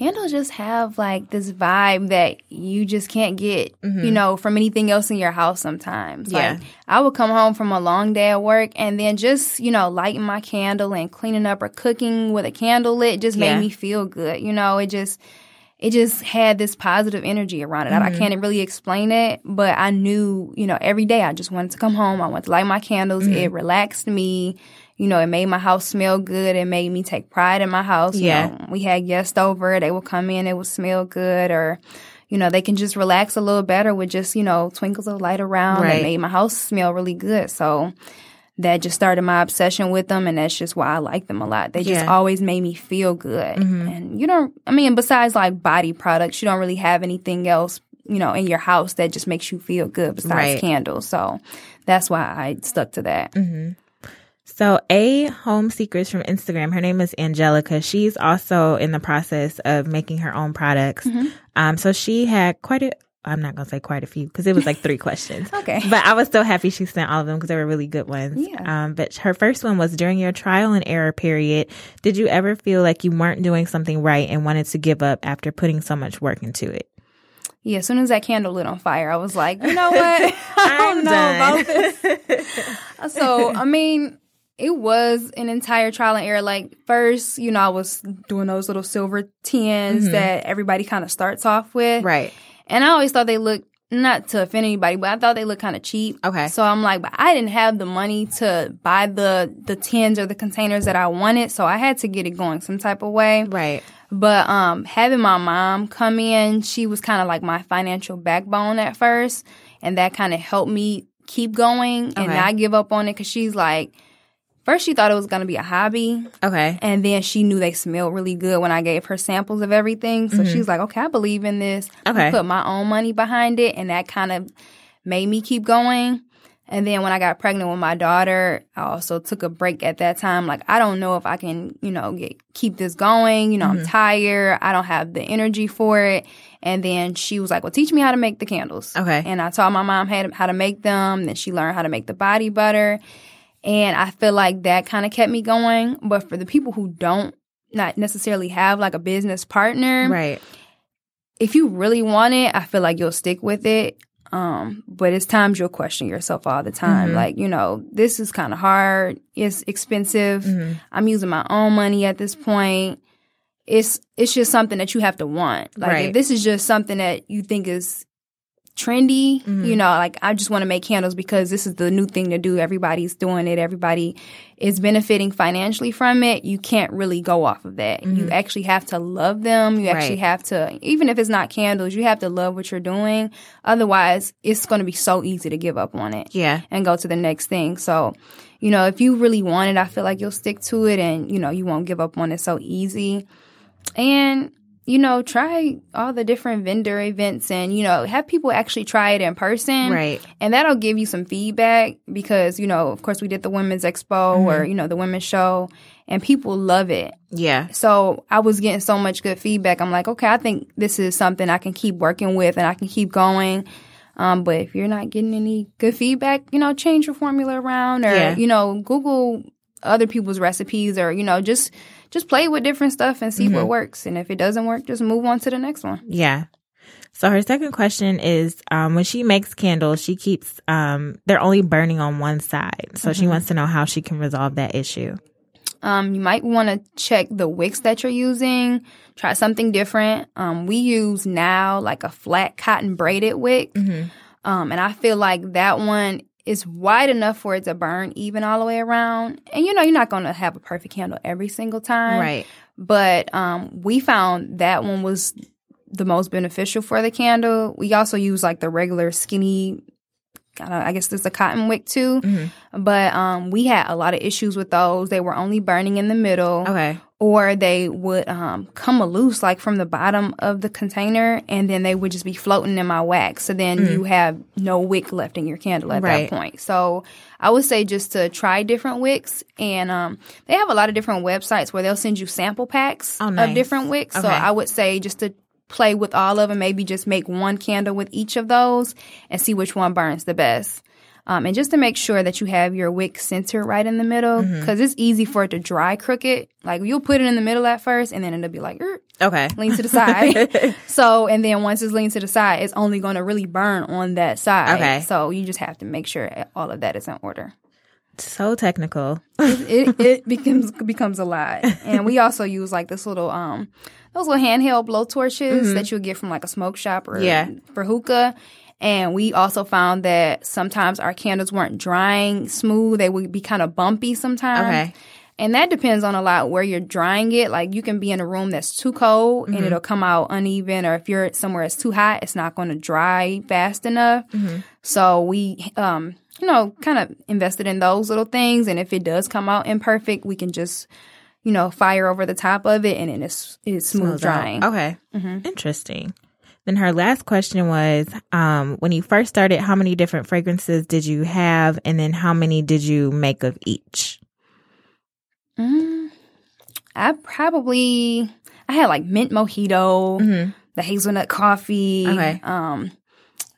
Candles just have like this vibe that you just can't get, mm-hmm. you know, from anything else in your house sometimes. Yeah. Like I would come home from a long day at work and then just, you know, lighting my candle and cleaning up or cooking with a candle lit just yeah. made me feel good. You know, it just it just had this positive energy around it. Mm-hmm. I, can't really explain it, but I knew, you know, every day I just wanted to come home. I wanted to light my candles. Mm-hmm. It relaxed me. You know, it made my house smell good. It made me take pride in my house. Yeah. You know, we had guests over. They would come in. It would smell good or, you know, they can just relax a little better with just, you know, twinkles of light around. Right. It made my house smell really good. So, that just started my obsession with them and that's just why I like them a lot. They just yeah. always made me feel good. Mm-hmm. And you don't I mean besides like body products, you don't really have anything else, you know, in your house that just makes you feel good besides right. candles. So that's why I stuck to that. Mm-hmm. So, A Home Secrets from Instagram, her name is Angelica. She's also in the process of making her own products. Mm-hmm. Um, so she had quite a I'm not gonna say quite a few because it was like three questions. okay, but I was still happy she sent all of them because they were really good ones. Yeah. Um, but her first one was during your trial and error period. Did you ever feel like you weren't doing something right and wanted to give up after putting so much work into it? Yeah, as soon as that candle lit on fire, I was like, you know what? I don't know about this. so, I mean, it was an entire trial and error. Like first, you know, I was doing those little silver tins mm-hmm. that everybody kind of starts off with. Right. And I always thought they looked not to offend anybody, but I thought they looked kind of cheap. Okay. So I'm like, but I didn't have the money to buy the the tins or the containers that I wanted, so I had to get it going some type of way. Right. But um having my mom come in, she was kind of like my financial backbone at first, and that kind of helped me keep going and Okay. not give up on it because she's like, first she thought it was going to be a hobby. Okay. And then she knew they smelled really good when I gave her samples of everything. So she's like, okay, I believe in this. Mm-hmm. Okay. I put my own money behind it. And that kind of made me keep going. And then when I got pregnant with my daughter, I also took a break at that time. Like, I don't know if I can, you know, get, keep this going. You know, Mm-hmm. I'm tired. I don't have the energy for it. And then she was like, well, teach me how to make the candles. Okay. And I taught my mom how to, how to make them. Then she learned how to make the body butter. And I feel like that kind of kept me going. But for the people who don't not necessarily have like a business partner, Right. if you really want it, I feel like you'll stick with it. Um, but it's times you'll question yourself all the time. Mm-hmm. Like, you know, this is kind of hard. It's expensive. Mm-hmm. I'm using my own money at this point. It's it's just something that you have to want. Like Right. if this is just something that you think is trendy, Mm-hmm. you know, like I just want to make candles because this is the new thing to do. Everybody's doing it. Everybody is benefiting financially from it. You can't really go off of that. You actually have to love them. You actually Mm-hmm. Right. have to, even if it's not candles, you have to love what you're doing. Otherwise, it's going to be so easy to give up on it Yeah. and go to the next thing. So, you know, if you really want it, I feel like you'll stick to it and, you know, you won't give up on it so easy. And, you know, try all the different vendor events and, you know, have people actually try it in person. Right. And that'll give you some feedback because, you know, of course we did the women's expo or, you know, the women's show and people love it. Yeah. So I was getting so much good feedback. I'm like, okay, I think this is something I can keep working with and I can keep going. Um, but if you're not getting any good feedback, you know, change your formula around or, Yeah. you know, Google other people's recipes or, you know, just just play with different stuff and see what works. And if it doesn't work, just move on to the next one. Yeah. So her second question is um, when she makes candles, she keeps um, they're only burning on one side. So she wants to know how she can resolve that issue. Um, you might want to check the wicks that you're using. Try something different. Um, we use now like a flat cotton braided wick. Um, and I feel like that one is wide enough for it to burn even all the way around. And you know, you're not going to have a perfect candle every single time. Right. But um, we found that one was the most beneficial for the candle. We also use like the regular skinny, I, guess there's a cotton wick too. But um, we had a lot of issues with those. They were only burning in the middle Okay. Or they would um, come loose like from the bottom of the container and then they would just be floating in my wax so then you have no wick left in your candle at Mm. Right. that point so i would say just to try different wicks and um, they have a lot of different websites where they'll send you sample packs Oh, nice. of different wicks so i would say just to play with all of them maybe just make one candle with each of those and see which one burns the best um, and just to make sure that you have your wick centered right in the middle, Mm-hmm. because it's easy for it to dry crooked. Like you'll put it in the middle at first, and then it'll be like "Er," Okay. lean to the side. so, and then once it's leaned to the side, it's only going to really burn on that side. Okay. So you just have to make sure all of that is in order. So technical. It it becomes becomes a lot, and we also use like this little um those little handheld blow torches that you'll get from like a smoke shop or Mm-hmm. Yeah. for hookah. And we also found that sometimes our candles weren't drying smooth; they would be kind of bumpy sometimes. Okay. And that depends on a lot where you're drying it. Like you can be in a room that's too cold Mm-hmm. and it'll come out uneven, or if you're somewhere that's too hot, it's not going to dry fast enough. Mm-hmm. So we, um, you know, kind of invested in those little things. And if it does come out imperfect, we can just, you know, fire over the top of it and then it's it's smooth Smells out. drying. Okay. Interesting. Then her last question was um, when you first started, how many different fragrances did you have? And then how many did you make of each? Mm, I probably I had like mint mojito, the hazelnut coffee, Mm-hmm. Okay. um,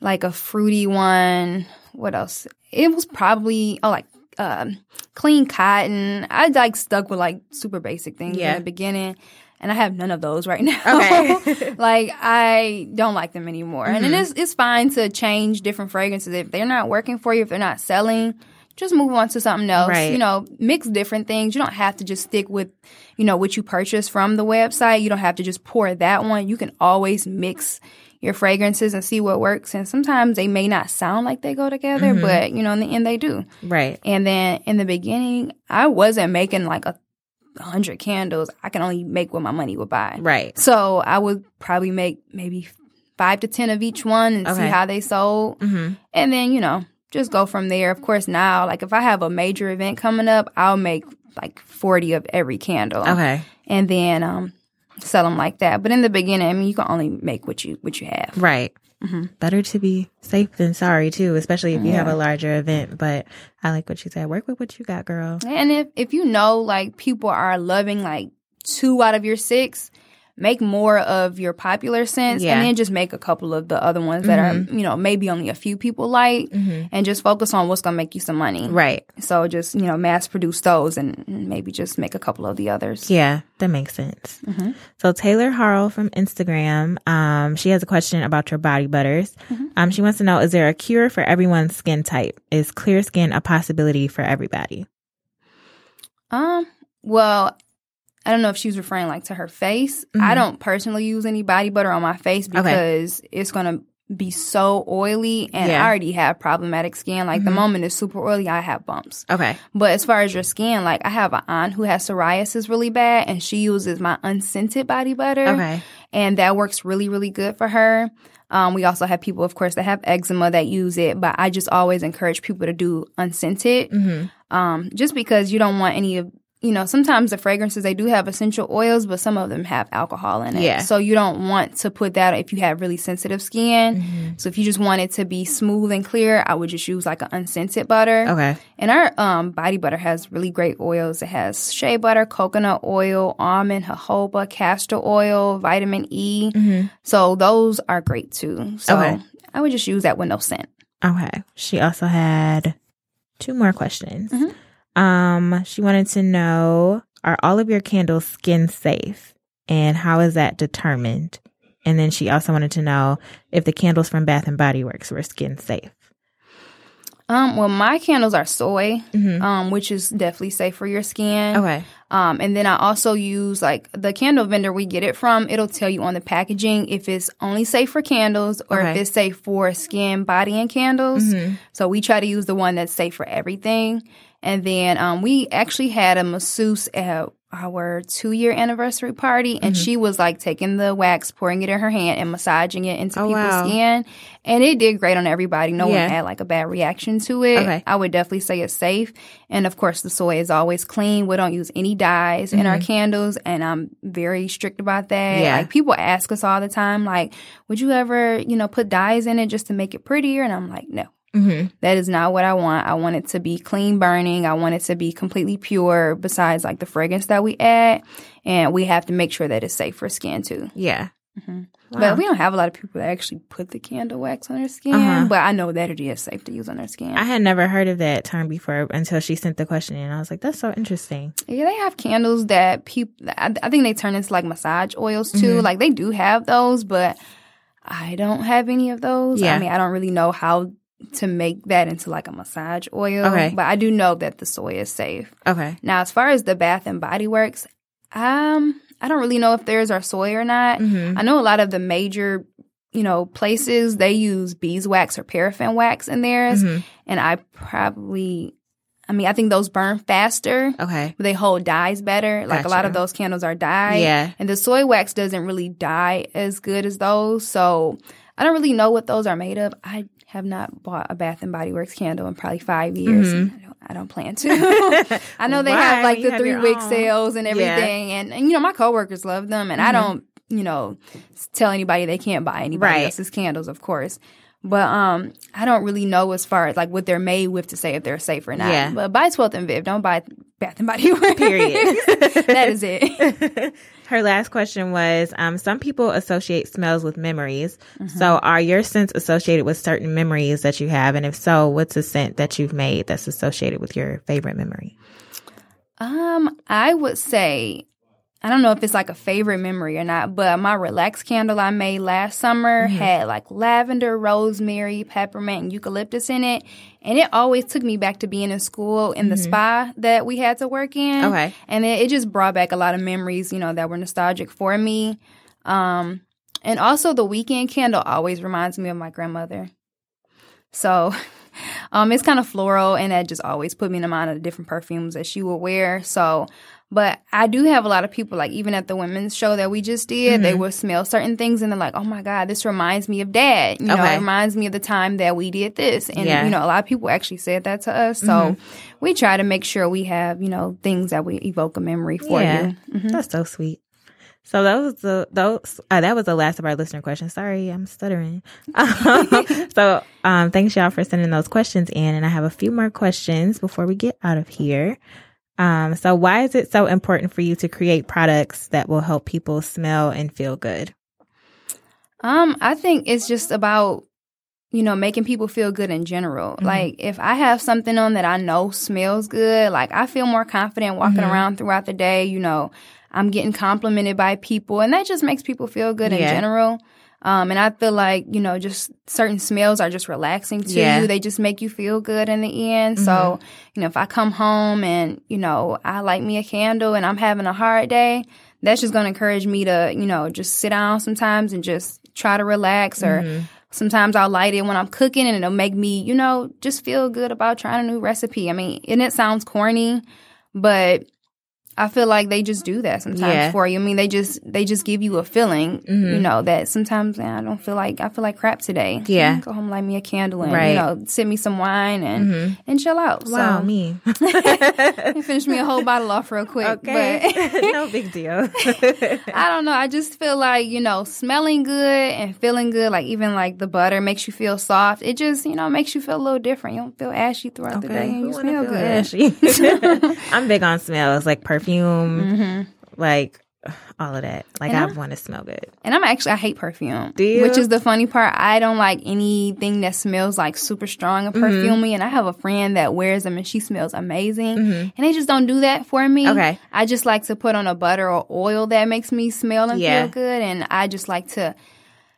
like a fruity one. What else? It was probably oh like um, clean cotton. I like stuck with like super basic things Yeah. in the beginning. And I have none of those right now. Okay. like I don't like them anymore. And Mm-hmm. it is it's fine to change different fragrances if they're not working for you, if they're not selling. Just move on to something else. Right. You know, mix different things. You don't have to just stick with, you know, what you purchased from the website. You don't have to just pour that one. You can always mix your fragrances and see what works. And sometimes they may not sound like they go together, Mm-hmm. but you know, in the end they do. Right. And then in the beginning, I wasn't making like a hundred candles. I can only make what my money would buy. Right. So I would probably make maybe five to ten of each one and see how they sold. Mm-hmm. And then, you know, just go from there. Of course, now, like if I have a major event coming up, I'll make like 40 of every candle. Okay. And then um, sell them like that. But in the beginning, I mean, you can only make what you what you have. Right. Mm-hmm. Better to be safe than sorry too, especially if you yeah. have a larger event. But I like what you said. Work with what you got, girl. And if if you know like people are loving like two out of your six, make more of your popular scents yeah. and then just make a couple of the other ones that mm-hmm. are, you know, maybe only a few people like mm-hmm. and just focus on what's going to make you some money. Right. So just, you know, mass produce those and maybe just make a couple of the others. Yeah, that makes sense. Mm-hmm. So Taylor Harrell from Instagram, um, she has a question about your body butters. Mm-hmm. Um, she wants to know, is there a cure for everyone's skin type? Is clear skin a possibility for everybody? Um, well, I don't know if she was referring like to her face. Mm-hmm. I don't personally use any body butter on my face because okay. it's gonna be so oily and yeah. I already have problematic skin. Like mm-hmm. the moment it's super oily, I have bumps. Okay. But as far as your skin, like I have an aunt who has psoriasis really bad and she uses my unscented body butter. Okay. And that works really, really good for her. Um, we also have people, of course, that have eczema that use it, but I just always encourage people to do unscented. Mm-hmm. Um, just because you don't want any of you know, sometimes the fragrances they do have essential oils, but some of them have alcohol in it. Yeah. So you don't want to put that if you have really sensitive skin. Mm-hmm. So if you just want it to be smooth and clear, I would just use like an unscented butter. Okay. And our um, body butter has really great oils. It has shea butter, coconut oil, almond, jojoba, castor oil, vitamin E. Mm-hmm. So those are great too. So okay. I would just use that with no scent. Okay. She also had two more questions. Mm-hmm. Um, she wanted to know are all of your candles skin safe and how is that determined? And then she also wanted to know if the candles from Bath and Body Works were skin safe. Um, well, my candles are soy, mm-hmm. um, which is definitely safe for your skin. Okay. Um, and then I also use like the candle vendor we get it from. It'll tell you on the packaging if it's only safe for candles or okay. if it's safe for skin, body, and candles. Mm-hmm. So we try to use the one that's safe for everything. And then um, we actually had a masseuse at our two year anniversary party, and mm-hmm. she was like taking the wax, pouring it in her hand, and massaging it into oh, people's wow. skin. And it did great on everybody. No yeah. one had like a bad reaction to it. Okay. I would definitely say it's safe. And of course, the soy is always clean. We don't use any dyes mm-hmm. in our mm-hmm. candles, and I'm very strict about that. Yeah. Like people ask us all the time, like, would you ever, you know, put dyes in it just to make it prettier? And I'm like, no. Mm-hmm. That is not what I want. I want it to be clean burning. I want it to be completely pure, besides like the fragrance that we add. And we have to make sure that it's safe for skin too. Yeah. Mm-hmm. Wow. But we don't have a lot of people that actually put the candle wax on their skin. Uh-huh. But I know that it is safe to use on their skin. I had never heard of that term before until she sent the question in. I was like, that's so interesting. Yeah, they have candles that people, I, I think they turn into like massage oils too. Mm-hmm. Like they do have those, but I don't have any of those. Yeah. I mean, I don't really know how to make that into like a massage oil. Okay. But I do know that the soy is safe. Okay. Now, as far as the Bath and Body Works, um, I don't really know if theirs are soy or not. Mm-hmm. I know a lot of the major, you know, places they use beeswax or paraffin wax in theirs, mm-hmm. and I probably. I mean, I think those burn faster. Okay. But they hold dyes better. Like gotcha. a lot of those candles are dyed. Yeah. And the soy wax doesn't really dye as good as those. So I don't really know what those are made of. I have not bought a Bath and Body Works candle in probably five years. Mm-hmm. I, don't, I, don't, plan to. I know they have like the three week sales and everything, yeah. and, and you know my coworkers love them, and mm-hmm. I don't you know tell anybody they can't buy anybody right. else's candles, of course. But um, I don't really know as far as like what they're made with to say if they're safe or not. Yeah. But buy Twelfth and Viv. Don't buy Bath and Body Works. Period. that is it. Her last question was: um, Some people associate smells with memories. Mm-hmm. So, are your scents associated with certain memories that you have? And if so, what's a scent that you've made that's associated with your favorite memory? Um, I would say I don't know if it's like a favorite memory or not, but my relax candle I made last summer mm-hmm. had like lavender, rosemary, peppermint, and eucalyptus in it. And it always took me back to being in school in the mm-hmm. spa that we had to work in. Okay. And it, it, just brought back a lot of memories, you know, that were nostalgic for me. Um, and also the weekend candle always reminds me of my grandmother. So um, it's kind of floral and that just always put me in the mind of the different perfumes that she would wear. So But I do have a lot of people, like even at the women's show that we just did, mm-hmm. they will smell certain things and they're like, oh my God, this reminds me of dad. You know, it reminds me of the time that we did this. And, yeah. you know, a lot of people actually said that to us. So mm-hmm. we try to make sure we have, you know, things that we evoke a memory for yeah. you. Mm-hmm. That's so sweet. So that was the those uh, that was the last of our listener questions. Sorry, I'm stuttering. so um, thanks y'all for sending those questions in, and I have a few more questions before we get out of here. Um, so why is it so important for you to create products that will help people smell and feel good? Um, I think it's just about you know making people feel good in general. Mm-hmm. Like if I have something on that I know smells good, like I feel more confident walking mm-hmm. around throughout the day. You know, I'm getting complimented by people, and that just makes people feel good yeah. in general. Um, and I feel like, you know, just certain smells are just relaxing to yeah. you. They just make you feel good in the end. Mm-hmm. So, you know, if I come home and, you know, I light me a candle and I'm having a hard day, that's just going to encourage me to, you know, just sit down sometimes and just try to relax or mm-hmm. Sometimes I'll light it when I'm cooking and it'll make me, you know, just feel good about trying a new recipe. I mean, and it sounds corny, but I feel like they just do that sometimes yeah. for you. I mean, they just they just give you a feeling, mm-hmm. you know, that sometimes man, I don't feel like I feel like crap today. Yeah, go home, light me a candle, and right. you know, send me some wine and mm-hmm. and chill out. Wow, so, me. finish me a whole bottle off real quick. Okay, no big deal. I don't know. I just feel like you know, smelling good and feeling good, like even like the butter makes you feel soft. It just you know makes you feel a little different. You don't feel ashy throughout okay. the day. And you smell good. Ashy. I'm big on smells, like perfect perfume, mm-hmm. like all of that. Like I want to smell good. And I'm actually I hate perfume. Which is the funny part. I don't like anything that smells like super strong and perfumey. Mm-hmm. And I have a friend that wears them and she smells amazing. Mm-hmm. And they just don't do that for me. Okay. I just like to put on a butter or oil that makes me smell and yeah. feel good. And I just like to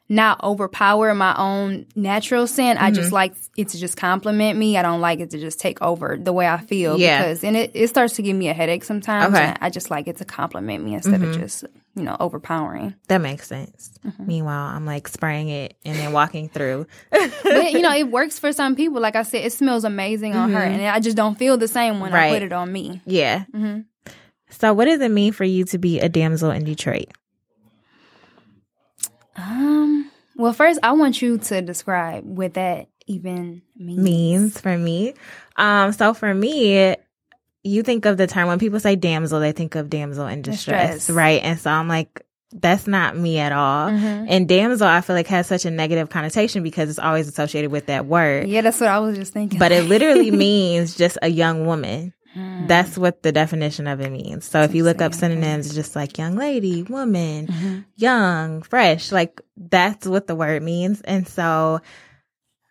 not overpower my own natural scent. Mm-hmm. I just mm-hmm. like it to just compliment me. I don't like it to just take over the way I feel. Yeah. Because and it, it starts to give me a headache sometimes. Okay. I just like it to compliment me instead mm-hmm. of just, you know, overpowering. That makes sense. Mm-hmm. Meanwhile, I'm like spraying it and then walking through. but, you know, it works for some people. Like I said, it smells amazing on her. Mm-hmm. And I just don't feel the same when right. I put it on me. Yeah. Mm-hmm. So what does it mean for you to be a damsel in Detroit? Um. Well, first, I want you to describe what that even means. Means for me. Um. So for me, you think of the term when people say damsel, they think of damsel in distress, distress. right? And so I'm like, that's not me at all. Mm-hmm. And damsel, I feel like has such a negative connotation because it's always associated with that word. Yeah, that's what I was just thinking. But it literally means just a young woman. Mm. That's what the definition of it means. So if you look up synonyms, it's just like young lady, woman, mm-hmm. young, fresh, like that's what the word means. And so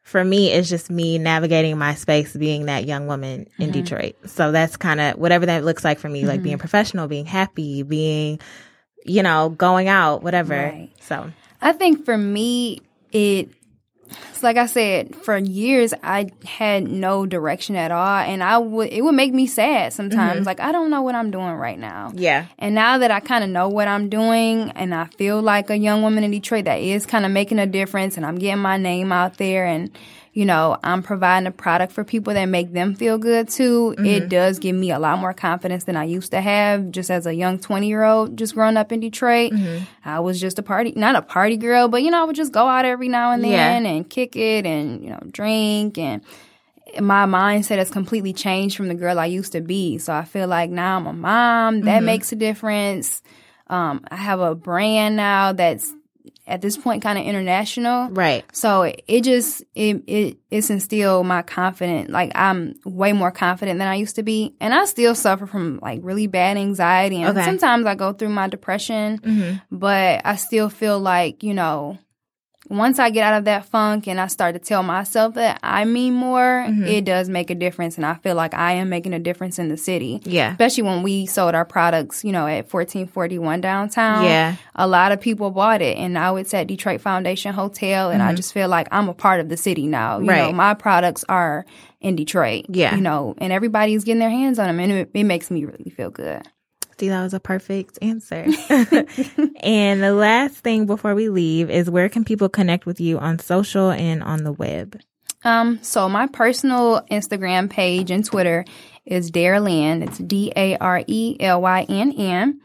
for me, it's just me navigating my space being that young woman in mm-hmm. Detroit. So that's kind of whatever that looks like for me, mm-hmm. like being mm-hmm. professional, being happy, being, you know, going out, whatever. Right. So I think for me, it like I said, for years I had no direction at all, and I would it would make me sad sometimes. Mm-hmm. Like I don't know what I'm doing right now. Yeah. And now that I kind of know what I'm doing, and I feel like a young woman in Detroit that is kind of making a difference, and I'm getting my name out there, and you know, I'm providing a product for people that make them feel good too. Mm-hmm. It does give me a lot more confidence than I used to have just as a young 20 year old just growing up in Detroit. Mm-hmm. I was just a party, not a party girl, but you know, I would just go out every now and then yeah. and kick it and, you know, drink and my mindset has completely changed from the girl I used to be. So I feel like now I'm a mom. That mm-hmm. makes a difference. Um, I have a brand now that's at this point kind of international. Right. So it just it, it it's instilled my confidence. Like I'm way more confident than I used to be, and I still suffer from like really bad anxiety, and okay. sometimes I go through my depression. Mm-hmm. But I still feel like you know once I get out of that funk and I start to tell myself that I mean more, mm-hmm. it does make a difference. And I feel like I am making a difference in the city. Yeah. Especially when we sold our products, you know, at 1441 downtown. Yeah. A lot of people bought it. And now it's at Detroit Foundation Hotel. And mm-hmm. I just feel like I'm a part of the city now. You right. know, my products are in Detroit. Yeah. You know, and everybody's getting their hands on them. And it, it makes me really feel good. See, that was a perfect answer. and the last thing before we leave is where can people connect with you on social and on the web? Um, so my personal Instagram page and Twitter is Darelynn. It's D A R E L Y N N.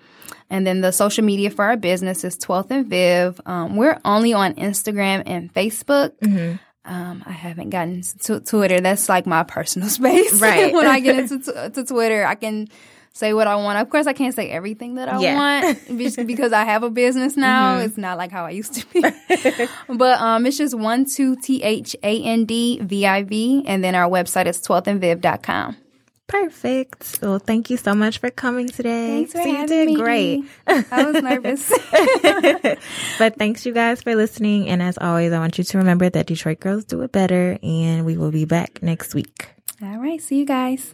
And then the social media for our business is 12th and Viv. Um, we're only on Instagram and Facebook. Mm-hmm. Um, I haven't gotten to Twitter. That's like my personal space. Right. when I get into t- to Twitter, I can say what I want. Of course, I can't say everything that I yeah. want because I have a business now. Mm-hmm. It's not like how I used to be. but um, it's just one two T H A N D V I V, and then our website is twelfthandviv.com. Perfect. Well, thank you so much for coming today. Thanks for so you did me. great. I was nervous. but thanks you guys for listening. And as always, I want you to remember that Detroit girls do it better and we will be back next week. All right. See you guys.